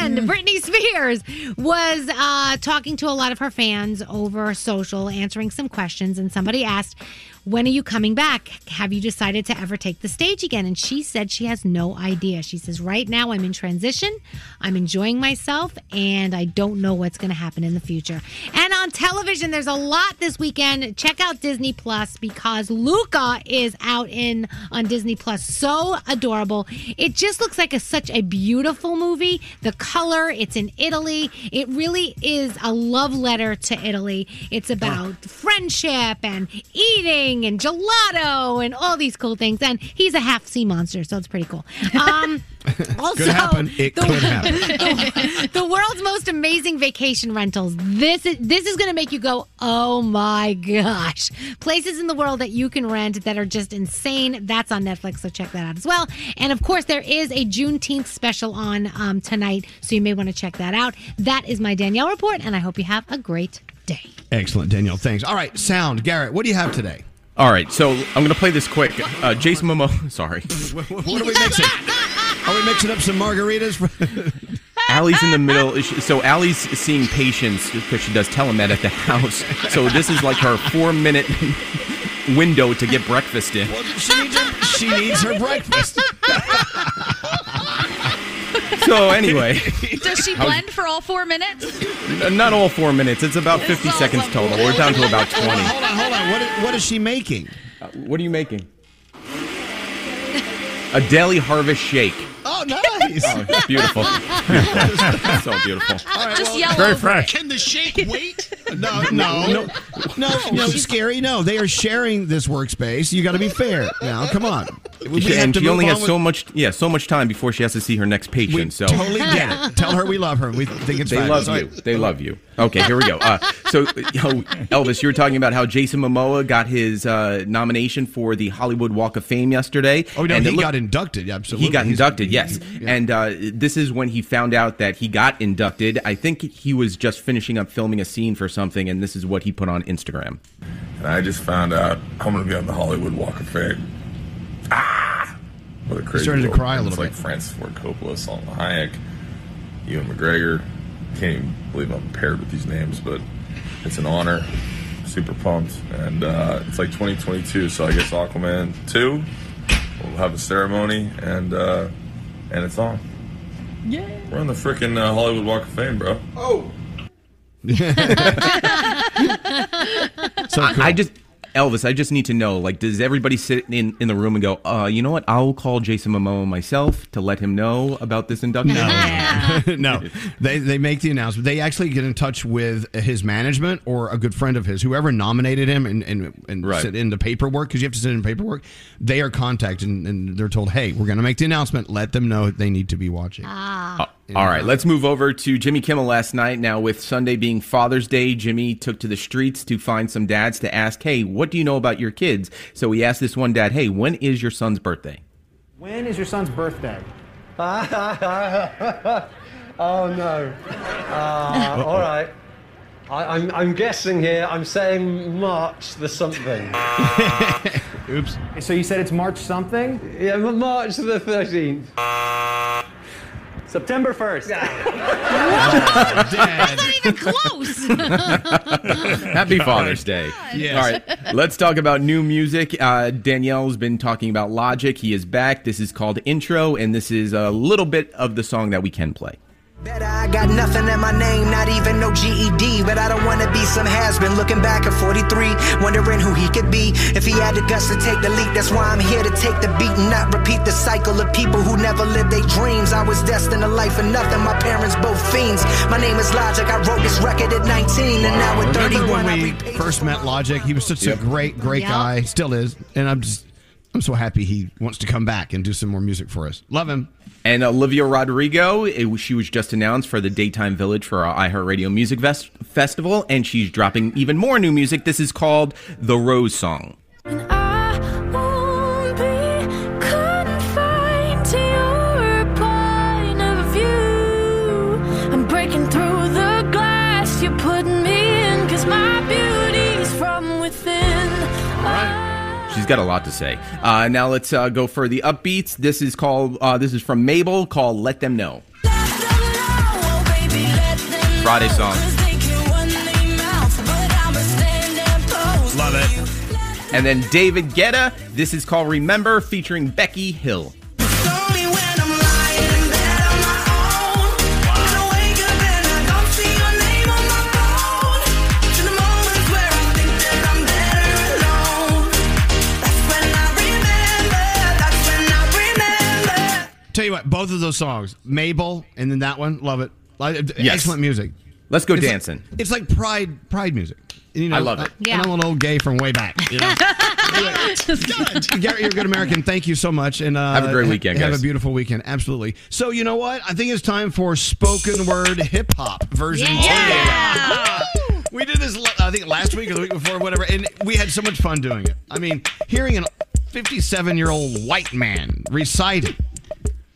And Britney Spears was uh, talking to a lot of her fans over social, answering some questions, and somebody asked, when are you coming back? Have you decided to ever take the stage again? And she said she has no idea. She says, Right now I'm in transition, I'm enjoying myself, and I don't know what's going to happen in the future. And on television, there's a lot this weekend. Check out Disney Plus because Luca is out in on Disney Plus. So adorable. It just looks like a, such a beautiful movie. The color, it's in Italy. It really is a love letter to Italy. It's about friendship and eating and gelato and all these cool things. And he's a half sea monster, so it's pretty cool. Um, also, Could happen. It the- could happen. the, the world's most amazing vacation rentals. This is this is going to make you go, "Oh my gosh." Places in the world that you can rent that are just insane. That's on Netflix, so check that out as well. And of course, there is a Juneteenth special on um, tonight, so you may want to check that out. That is my Danielle report, and I hope you have a great day. Excellent, Danielle. Thanks. All right, sound. Garrett, what do you have today? All right, so I'm going to play this quick. Uh, Jason Momoa, sorry. What, what are we mixing? Are we mixing up some margaritas? Allie's in the middle. So Allie's seeing patients because she does telemed at the house. So this is like her four minute window to get breakfast in. she needs her, she needs her breakfast. So anyway, Does she blend for all four minutes? n- not all four minutes. It's about 50 seconds total. We're down to about 20. Hold on, hold on. What is, what is she making? Uh, what are you making? A daily harvest shake. Oh, nice. Oh, it's beautiful. Beautiful. so beautiful. Just yell Very over fresh. Can the shake wait? No, no, no, no, no, Skeery. No, they are sharing this workspace. You got to be fair. Now, come on. We have and to she move only on has with- so much, yeah, so much time before she has to see her next patient. We so totally get it. Tell her we love her. We think it's they fabulous. love you. They love you. Okay, here we go. Uh, so, you know, Elvis, you were talking about how Jason Momoa got his uh, nomination for the Hollywood Walk of Fame yesterday. Oh no, and he it look- got inducted. Absolutely, He got He's- inducted, yes. Yeah. And uh, this is when he found out that he got inducted. I think he was just finishing up filming a scene for something, and this is what he put on Instagram. And I just found out I'm going to be on the Hollywood Walk of Fame. Ah! What a crazy starting to world. cry a little It's like Francis Ford Coppola, Salma Hayek, Ewan McGregor. Can't even believe I'm paired with these names, but it's an honor. Super pumped. And uh, it's like 2022, so I guess Aquaman 2 will have a ceremony, and uh, and it's on. Yeah. We're on the freaking uh, Hollywood Walk of Fame, bro. Oh. So I. I just Elvis, I just need to know, like, does everybody sit in, in the room and go, uh, you know what? I'll call Jason Momoa myself to let him know about this induction. no, no. they they make the announcement. They actually get in touch with his management or a good friend of his, whoever nominated him, and and, and Right. sit in the paperwork because you have to sit in paperwork. They are contacted and, and they're told, "Hey, we're going to make the announcement. Let them know they need to be watching." Uh, all right, let's move over to Jimmy Kimmel last night. Now, with Sunday being Father's Day, Jimmy took to the streets to find some dads to ask, hey, what do you know about your kids? So he asked this one dad, hey, when is your son's birthday? When is your son's birthday? oh no. Uh, all right. I, I'm, I'm guessing here. I'm saying March the something. Oops. So you said it's March something? Yeah, March the 13th. September 1st. That's not even close. Happy Father's Day. Yes. All right, let's talk about new music. Uh, Danielle's been talking about Logic. He is back. This is called Intro, and this is a little bit of the song that we can play. I got nothing in my name, not even no GED. But I don't wanna be some has been looking back at 43, wondering who he could be. If he had the guts to take the leap, that's why I'm here to take the beat and not repeat the cycle of people who never lived their dreams. I was destined to life for nothing, my parents both fiends. My name is Logic, I wrote this record at 19, and now at 31, I when we first met Logic? He was such Yep. a great, great Yep. guy. Still is, and I'm just, I'm so happy he wants to come back and do some more music for us. Love him. And Olivia Rodrigo, it, she was just announced for the Daytime Village for our iHeartRadio Music Fest- Festival, and she's dropping even more new music. This is called The Rose Song. She's got a lot to say. Uh, now let's uh, go for the upbeats. This is called. Uh, this is from Mabel called "Let Them Know." Friday song. Love it. And then David Guetta. This is called "Remember" featuring Becky Hill. Both of those songs, Mabel, and then that one, love it. Yes. Excellent music. Let's go It's like- dancing. it's like pride, pride music. You know, I love it. And I'm an old gay from way back. You know? Gary, you're a good American. Thank you so much, and uh, Have a great weekend, Have guys. a beautiful weekend. Absolutely. So you know what? I think it's time for spoken word hip hop version. two. We did this, I think, last week or the week before, whatever, and we had so much fun doing it. I mean, hearing an 57 year old white man recite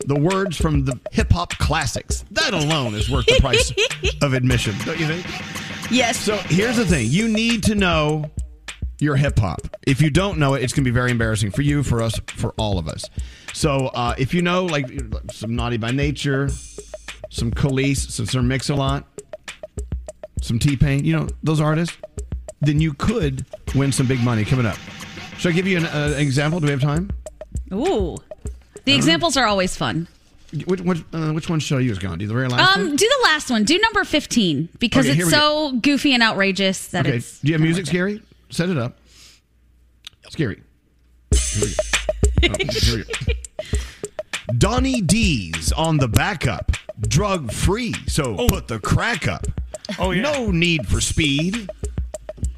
the words from the hip hop classics, that alone is worth the price of admission, don't you think? Yes. So here's the thing you need to know your hip hop. If you don't know it, it's going to be very embarrassing for you, for us, for all of us. So uh, if you know, like, some Naughty by Nature, some Kelis, some Sir Mix-a-Lot, some T-Pain, you know, those artists, then you could win some big money coming up. Should I give you an uh, example? Do we have time? Ooh. The examples are always fun. Which, which, uh, which one should I use, Gandhi? The very last Um, one? do the last one. Do number 15 because Okay, it's we so goofy and outrageous that Okay, it's. do you have music, Skeery? Set it up. Skeery. Here we go. Oh, here we go. Donnie D's on the backup. Drug free, so put the crack up. Oh, yeah. No need for speed.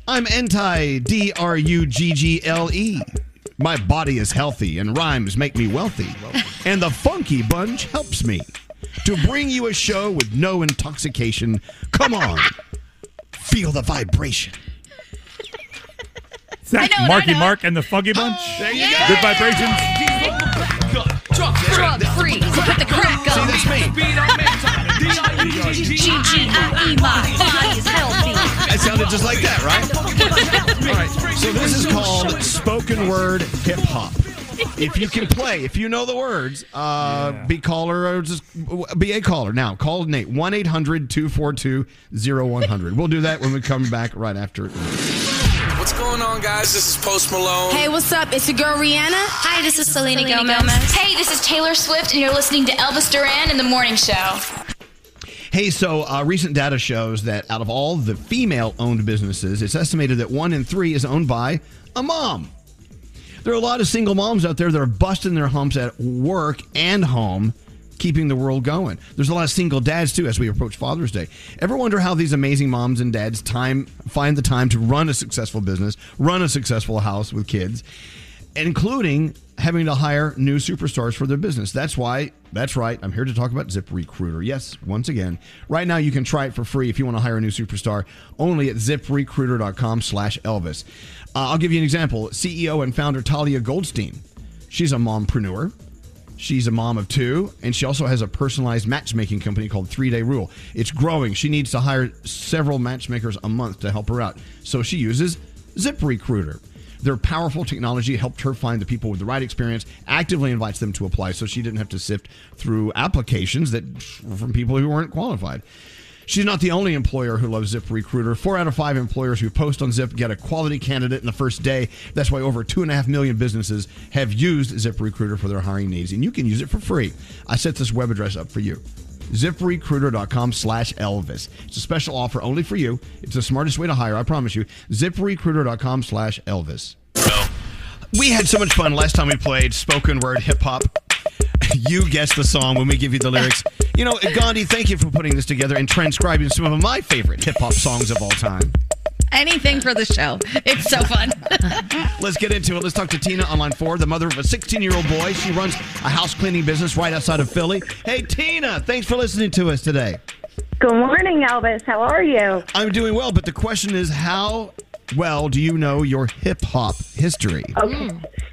I'm anti D R U G G L E. My body is healthy and rhymes make me wealthy. And the funky bunch helps me to bring you a show with no intoxication. Come on. Feel the vibration. Zach, I know it, Marky I know it. Mark and the Funky Bunch. Oh, there you go. Good vibrations. Drug free. So put the crack up. See, that's me. G-G-I-E, my body is healthy. That sounded just like that, right? All right. So this is called spoken word hip hop. If you can play, if you know the words, uh, be caller or just be a caller. Now, call Nate 1 800 242 0100. We'll do that when we come back right after. What's going on, guys? This is Post Malone. Hey, what's up? It's your girl Rihanna. Hi, this is Selena, Selena Gomez. Gomez. Hey, this is Taylor Swift, and you're listening to Elvis Duran in the Morning Show. Hey, so uh, recent data shows that out of all the female owned businesses, it's estimated that one in three is owned by a mom. There are a lot of single moms out there that are busting their humps at work and home, keeping the world going. There's a lot of single dads too as we approach Father's Day. Ever wonder how these amazing moms and dads time find the time to run a successful business, run a successful house with kids, including having to hire new superstars for their business. That's why, that's right, I'm here to talk about ZipRecruiter. Yes, once again, right now you can try it for free if you want to hire a new superstar only at ziprecruiter.com slash Elvis. Uh, I'll give you an example. CEO and founder Talia Goldstein. She's a mompreneur. She's a mom of two, and she also has a personalized matchmaking company called Three Day Rule. It's growing. She needs to hire several matchmakers a month to help her out. So she uses ZipRecruiter. Their powerful technology helped her find the people with the right experience, actively invites them to apply so she didn't have to sift through applications that from people who weren't qualified. She's not the only employer who loves Zip Recruiter. Four out of five employers who post on Zip get a quality candidate in the first day. That's why over two and a half million businesses have used Zip Recruiter for their hiring needs, and you can use it for free. I set this web address up for you. ZipRecruiter.com slash Elvis. It's a special offer only for you. It's the smartest way to hire, I promise you. ZipRecruiter.com slash Elvis. We had so much fun last time we played spoken word hip hop. You guessed the song when we give you the lyrics. You know, Gandhi, thank you for putting this together and transcribing some of my favorite hip hop songs of all time. Anything for the show. It's so fun. Let's get into it. Let's talk to Tina on line four, the mother of a 16 year old boy. She runs a house cleaning business right outside of Philly. Hey, Tina, thanks for listening to us today. Good morning, Elvis. How are you? I'm doing well, but the question is how well do you know your hip hop history? Okay.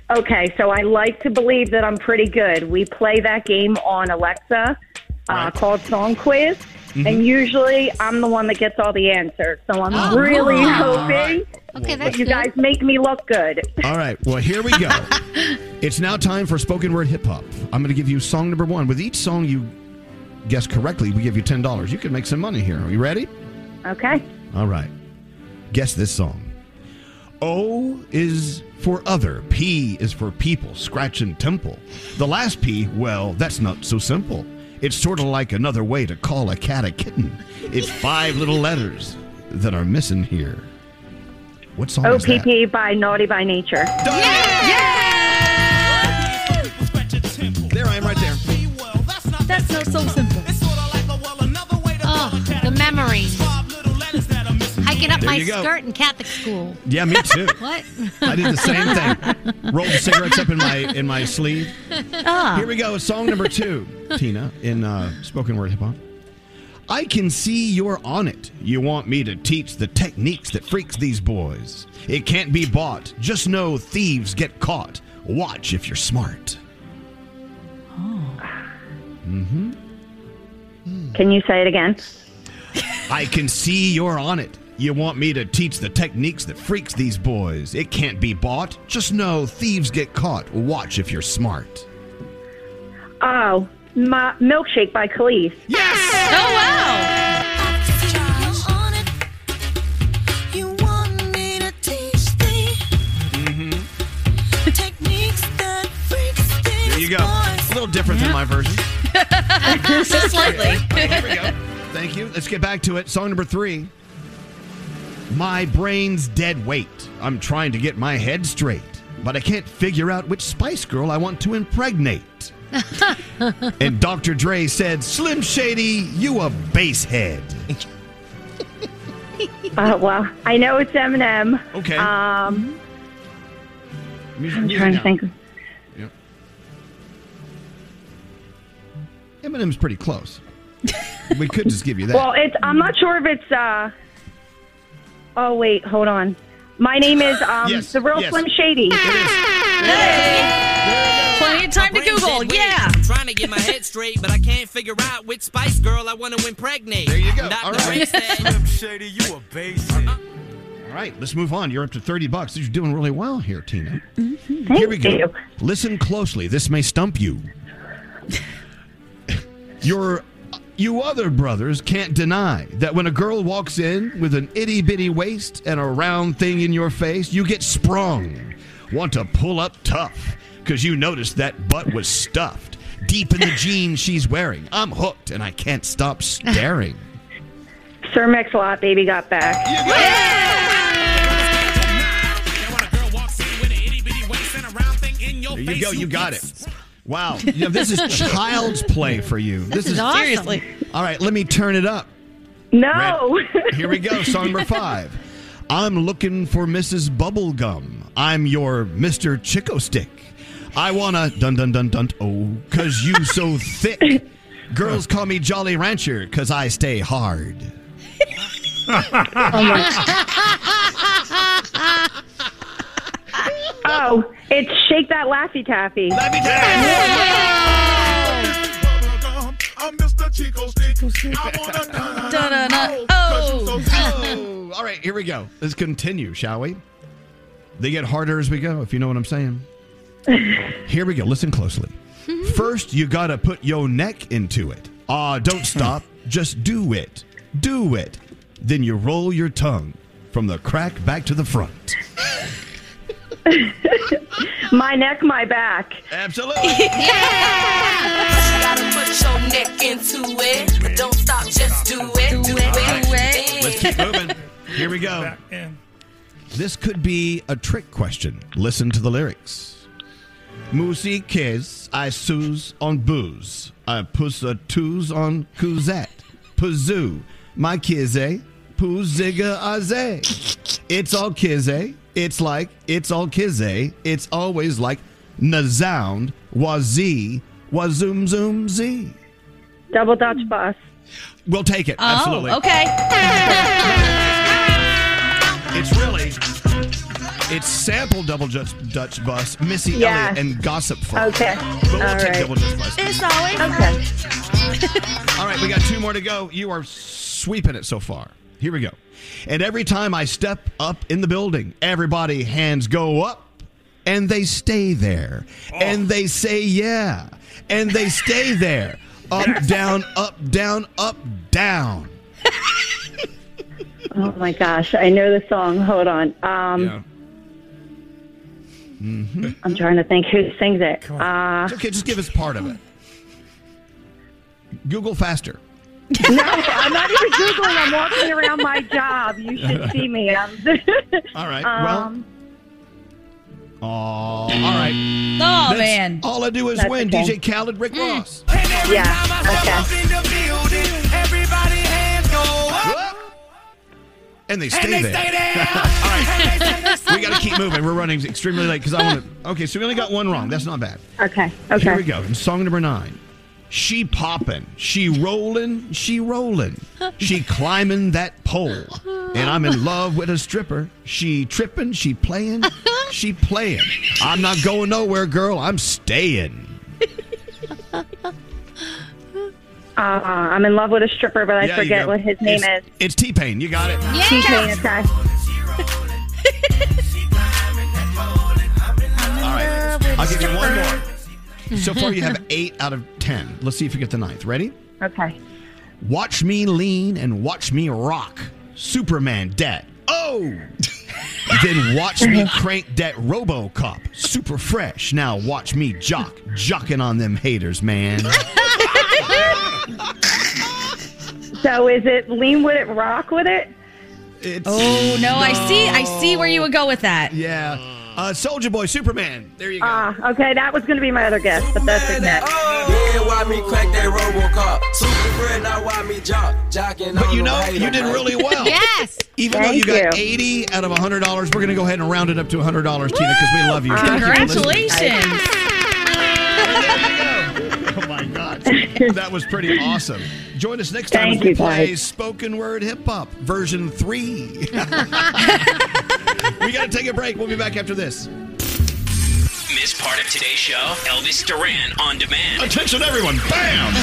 Okay, so I like to believe that I'm pretty good. We play that game on Alexa uh, called Song Quiz, Mhm. and usually I'm the one that gets all the answers. So I'm Oh, really cool. hoping Okay, that you good. guys make me look good. All right, well, here we go. it's now time for spoken word hip hop. I'm going to give you song number one. With each song you guess correctly, we give you $10. You can make some money here. Are you ready? Okay. All right. Guess this song. O is for other, P is for people, scratch and temple. The last P, well, that's not so simple. It's sort of like another way to call a cat a kitten. It's five little letters that are missing here. What song is that? OPP by Naughty by Nature. There I am, right there. That's so so simple. Oh, the memories. Hiking up There my skirt in Catholic school. Yeah, me too. What? I did the same thing. Rolled the cigarettes up in my in my sleeve. Ah. Here we go. Song number two, Tina, in uh, spoken word hip hop. I can see you're on it. You want me to teach the techniques that freaks these boys. It can't be bought. Just know thieves get caught. Watch if you're smart. Oh. Mm-hmm. Can you say it again? I can see you're on it. You want me to teach the techniques that freaks these boys. It can't be bought. Just know thieves get caught. Watch if you're smart. Oh, my milkshake by Kelis. Yes. Oh wow. You want me to teach the techniques that freaks these boys? There you go. A little different than my version. Just slightly. Here we go. Thank you. Let's get back to it. Song number three. My brain's dead weight. I'm trying to get my head straight, but I can't figure out which Spice Girl I want to impregnate. and Dr. Dre said, Slim Shady, you a basehead. Uh, well, I know it's Eminem. Okay. Um, Music- I'm trying to now. think. Yep. Eminem's pretty close. we could just give you that. Well, it's. I'm not sure if it's. uh Oh wait, hold on. My name is um Yes, the real yes. Slim Shady. Plenty of time to Google. Yeah. I'm trying to get my head straight, but I can't figure out which Spice Girl I want to impregnate. There you go. Dr. All Dre right. said, Slim Shady, you a basic. All right, let's move on. You're up to 30 bucks. You're doing really well here, Tina. Thank Here we go. you. Listen closely. This may stump you. Your you other brothers can't deny that when a girl walks in with an itty bitty waist and a round thing in your face, you get sprung. Want to pull up tough because you noticed that butt was stuffed deep in the jeans she's wearing. I'm hooked and I can't stop staring. Sir Mix-a-Lot, baby got back. There you go. You got it. Wow. You know, this is child's play for you. This, is awesome. Seriously. All right, let me turn it up. No. Here we go. Song number five. I'm looking for Mrs. Bubblegum. I'm your Mr. Chick-O-Stick. I wanna dun dun dun dun oh, cause you so thick. Girls call me Jolly Rancher, cause I stay hard. oh, it's Shake That Laffy Taffy. Laffy I'm Mr. Chico Oh. Oh, all right, here we go. Let's continue, shall we? They get harder as we go, if you know what I'm saying. Here we go. Listen closely. First, you gotta put your neck into it. Ah, don't stop. Just do it. Do it. Then you roll your tongue from the crack back to the front. my neck, my back. Absolutely. Gotta put your neck into it, but don't stop, just do it. Do it. Do it. Let's keep moving. Here we go. This could be a trick question. Listen to the lyrics. Moosey kiss, I souse on booze. I puss a twos on couzette. Pazoo, my kizze, eh? poo zigga aze. It's all kizze. It's like, it's all kizze. It's always like nazound, wazee, wazoom zoom z. Double Dutch bus. We'll take it. Oh, Absolutely. Oh, okay. It's really it's sample double Dutch, Dutch bus, Missy Yeah. Elliott, and Gossip Funk. Okay. But we'll All take right. double Dutch bus. It's always Okay. All right, we got two more to go. You are sweeping it so far. Here we go. And every time I step up in the building, everybody hands go up and they stay there. And they say yeah. And they stay there. Up, down, up, down, up, down. Oh my gosh, I know the song. Hold on. Um, Mm-hmm. I'm trying to think who sings it. Uh, It's okay, just give us part of it. Google faster. No, I'm not even googling. I'm walking around my job. You should see me. I'm All right. Um, well, oh, all right. Oh, That's- man. All I do is That's win. okay. DJ Khaled, Rick Ross. Hey there, Yeah. Okay. And they And stay they there. stay there. All right. we got to keep moving. We're running extremely late because I want to. Okay, so we only got one wrong. That's not bad. Okay. Okay. Here we go. Song number nine. She poppin', she rollin', she rollin', she climbing that pole. And I'm in love with a stripper. She trippin', she playin', she playin'. I'm not going nowhere, girl. I'm staying. Uh, I'm in love with a stripper, but I Yeah, forget what his name It's- is. It's T Pain. You got it. T-Pain, okay. All right. I'll give you one more. So far, you have eight out of ten. Let's see if you get the ninth. Ready? Okay. Watch me lean and watch me rock. Superman dead. Oh! then watch me crank that Robocop. Super fresh. Now watch me jock. Jocking on them haters, man. So is it lean with it, rock with it? Oh no, I see. I see where you would go with that. Yeah. Uh, Soulja Boy, Superman. There you go. Ah, okay, that was going to be my other guess, but that's it next. Yeah, why me crack that Robocop? Super friend, now why me jock? Jocking But you know, you did really well. Yes. Even though you got 80 out of $100, we're going to go ahead and round it up to $100, Tina, because we love you. Thank you for listening. Oh my God. That was pretty awesome. Join us next time Thank as we you, play guys. spoken word hip hop version three. we got to take a break. We'll be back after this. Miss part of today's show? Elvis Duran on demand. Attention, everyone. Bam!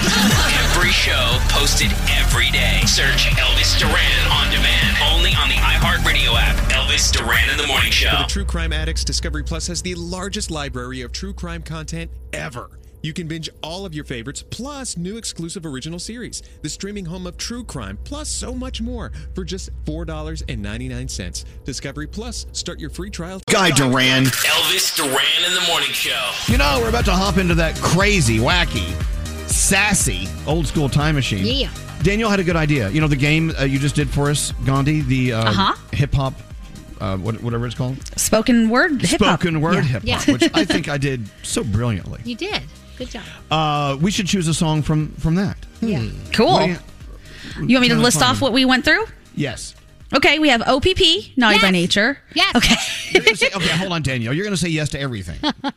Every show posted every day. Search Elvis Duran on demand. Only on the iHeartRadio app. Elvis Duran in the Morning For Show. the True Crime Addicts, Discovery Plus has the largest library of true crime content ever. You can binge all of your favorites, plus new exclusive original series, the streaming home of true crime, plus so much more for just $4.99. Discovery Plus, start your free trial. Guy Duran. Elvis Duran in the Morning Show. You know, we're about to hop into that crazy, wacky, sassy old school time machine. Yeah. Danielle had a good idea. You know, the game uh, you just did for us, Gandhi, the uh, Uh-huh. hip hop, uh, whatever it's called? Spoken word hip hop. Spoken word Yeah. hip hop, Yeah. which I think I did so brilliantly. You did. Good job. Uh, we should choose a song from from that. Yeah. Cool. What do You, want me to list fun. off what we went through? Yes. Okay, we have OPP, Naughty by Nature. Yes. Okay. You're gonna say, okay, hold on, Danielle. You're going to say yes to everything.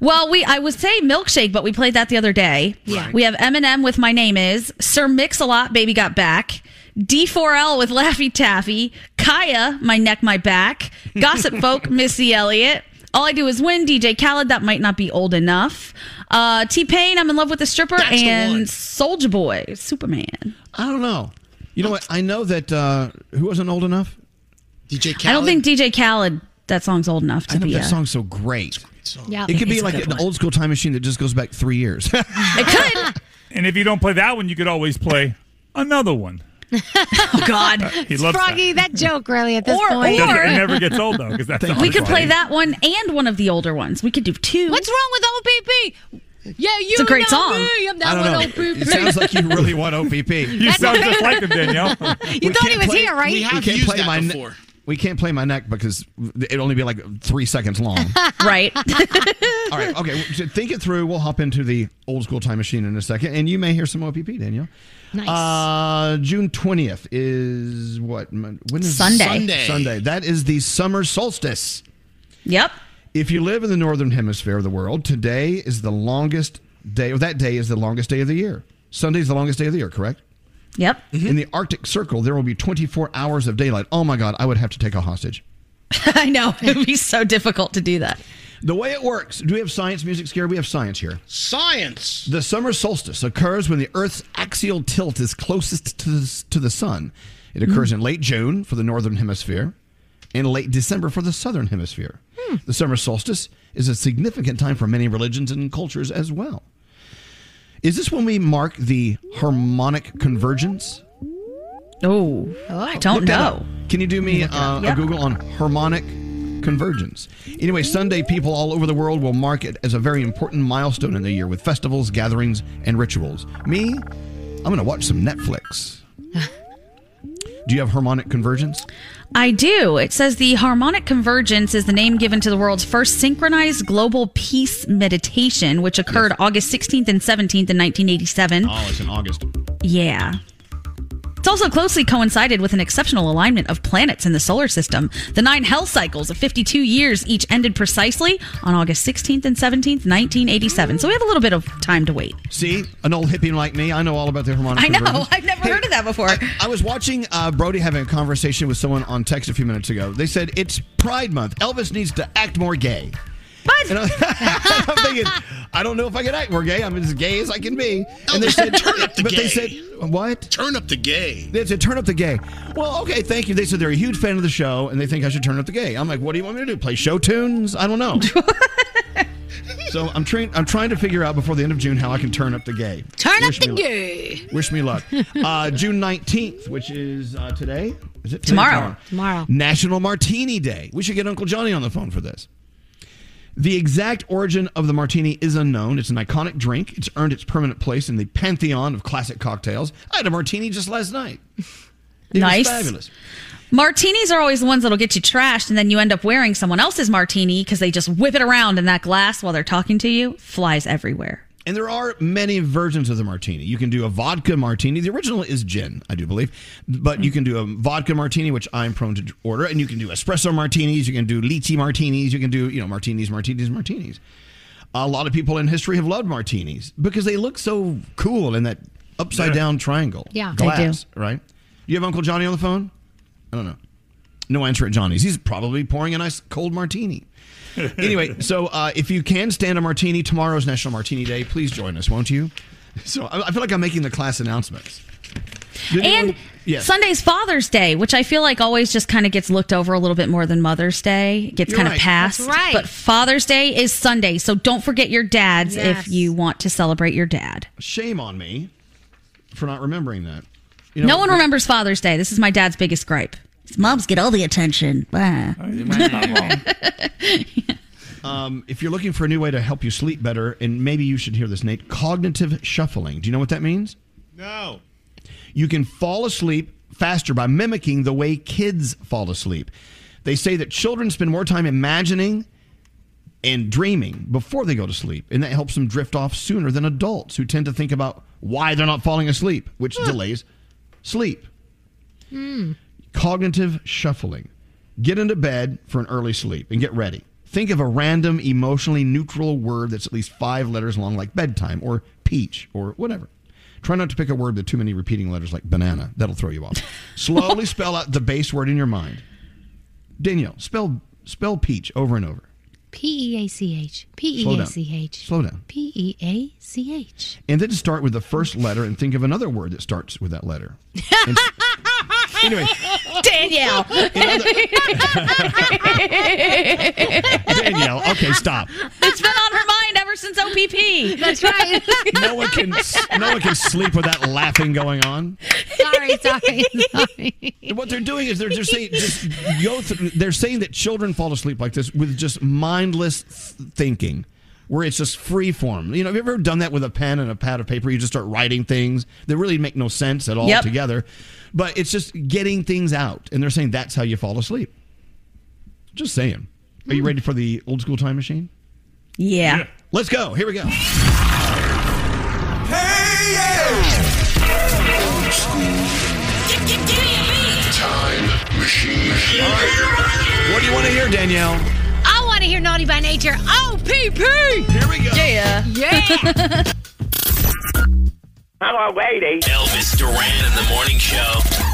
Well, we I would say milkshake, but we played that the other day. Yeah. We have Eminem with My Name Is, Sir Mix-a-Lot, Baby Got Back, D4L with Laffy Taffy, Khia, My Neck, My Back, Gossip Folk, Missy Elliott. All I do is win. DJ Khaled, that might not be old enough. Uh, T Pain, I'm in love with the stripper, That's and Soulja Boy, Superman. I don't know. You know what? I know that uh, who wasn't old enough. DJ Khaled. I don't think DJ Khaled that song's old enough to I know be. that a- song's so great. Yeah. It could be like an one. old school time machine that just goes back three years. It could. And if you don't play that one, you could always play another one. oh God, He loves that. Froggy, that joke really at this Or- point. It, doesn't- it never gets old though, because that's the we could part. play that one and one of the older ones. We could do two. What's wrong with OPP? Yeah, you It's a great know song. me. I'm I don't know. OPP. It sounds like you really want OPP. You sound just like him, Danielle. You thought he can't was play- here, right? We have can't used play that my ne- we can't play my neck because it'd only be like three seconds long. right? All right, okay. Think it through. We'll hop into the old school time machine in a second, and you may hear some OPP, Danielle. Nice. Uh, June twentieth is what? When is Sunday. Sunday. Sunday. That is the summer solstice. Yep. If you live in the northern hemisphere of the world, today is the longest day, or that day is the longest day of the year. Sunday is the longest day of the year, correct? Yep. In the Arctic Circle, there will be 24 hours of daylight. Oh my God, I would have to take a hostage. I know. It would be so difficult to do that. The way it works, do we have science music scare? We have science here. Science. The summer solstice occurs when the Earth's axial tilt is closest to the, to the sun. It occurs in late June for the northern hemisphere and late December for the southern hemisphere. The summer solstice is a significant time for many religions and cultures as well. Is this when we mark the harmonic convergence? Oh, I don't Look know. Can you do me uh, Yep. a Google on harmonic convergence? Anyway, Sunday people all over the world will mark it as a very important milestone in the year with festivals, gatherings, and rituals. Me, I'm going to watch some Netflix. Do you have harmonic convergence? I do. It says the harmonic convergence is the name given to the world's first synchronized global peace meditation, which occurred August 16th and 17th in 1987. Oh, it's in August. Yeah. It's also closely coincided with an exceptional alignment of planets in the solar system. The nine hell cycles of 52 years each ended precisely on August 16th and 17th, 1987. So we have a little bit of time to wait. See, an old hippie like me, I know all about the harmonic I know. I've never heard of that before. I was watching uh, Brody having a conversation with someone on text a few minutes ago. They said it's Pride Month. Elvis needs to act more gay. What? And I'm, I'm thinking, I don't know if I can act more gay. I'm as gay as I can be. And they said, turn up the but gay. they said, what? Turn up the gay. They said, turn up the gay. Well, okay, thank you. They said they're a huge fan of the show and they think I should turn up the gay. I'm like, what do you want me to do? Play show tunes? I don't know. so I'm trying. I'm trying to figure out before the end of June how I can turn up the gay. Turn Wish up the me luck. gay. Wish me luck. Uh, June 19th, which is uh, today. Is it today? Tomorrow. Tomorrow. National Martini Day. We should get Uncle Johnny on the phone for this. The exact origin of the martini is unknown. It's an iconic drink. It's earned its permanent place in the pantheon of classic cocktails. I had a martini just last night. It Nice. fabulous. Martinis are always the ones that'll get you trashed, and then you end up wearing someone else's martini because they just whip it around in that glass while they're talking to you. Flies everywhere. And there are many versions of the martini. You can do a vodka martini. The original is gin, I do believe. But you can do a vodka martini, which I'm prone to order. And you can do espresso martinis. You can do lychee martinis. You can do, you know, martinis, martinis, martinis. A lot of people in history have loved martinis because they look so cool in that upside down triangle. Yeah, they glass, right? You have Uncle Johnny on the phone? I don't know. No answer at Johnny's. He's probably pouring a nice cold martini. anyway, so uh, if you can stand a martini, tomorrow's National Martini Day. Please join us, won't you? So I, I feel like I'm making the class announcements. Did And yes. Sunday's Father's Day, which I feel like always just kind of gets looked over a little bit more than Mother's Day. It gets You're kind of right. passed. That's right. But Father's Day is Sunday, so don't forget your dads Yes. if you want to celebrate your dad. Shame on me for not remembering that. You no one remembers Father's Day. This is my dad's biggest gripe. His moms get all the attention. Bah. Um, if you're looking for a new way to help you sleep better, and maybe you should hear this, Nate, cognitive shuffling. Do you know what that means? No. You can fall asleep faster by mimicking the way kids fall asleep. They say that children spend more time imagining and dreaming before they go to sleep, and that helps them drift off sooner than adults who tend to think about why they're not falling asleep, which delays sleep. Cognitive shuffling. Get into bed for an early sleep and get ready. Think of a random, emotionally neutral word that's at least five letters long, like bedtime or peach or whatever. Try not to pick a word with too many repeating letters like banana. That'll throw you off. Slowly spell out the base word in your mind. Danielle, spell spell peach over and over. P E A C H. P E A C H. Slow down. A C H. Slow down. P E A C H. And then start with the first letter and think of another word that starts with that letter. And- anyway, Danielle. Danielle, okay, stop. It's been on her mind ever since OPP. That's right. No one can no one can sleep with that laughing going on. sorry, sorry, sorry. What they're doing is they're just saying just go through, they're saying that children fall asleep like this with just mindless thinking. Where it's just free form. You know, have you ever done that with a pen and a pad of paper? You just start writing things that really make no sense at all Yep. together. But it's just getting things out. And they're saying that's how you fall asleep. Just saying. Are you hmm. ready for the old school time machine? Yeah. Let's go. Here we go. Hey! Time machine. What do you want to hear, Danielle? I want to hear Naughty by Nature. O P P. Here we go. Yeah. Yeah. Hello, lady. Elvis Duran in the morning show.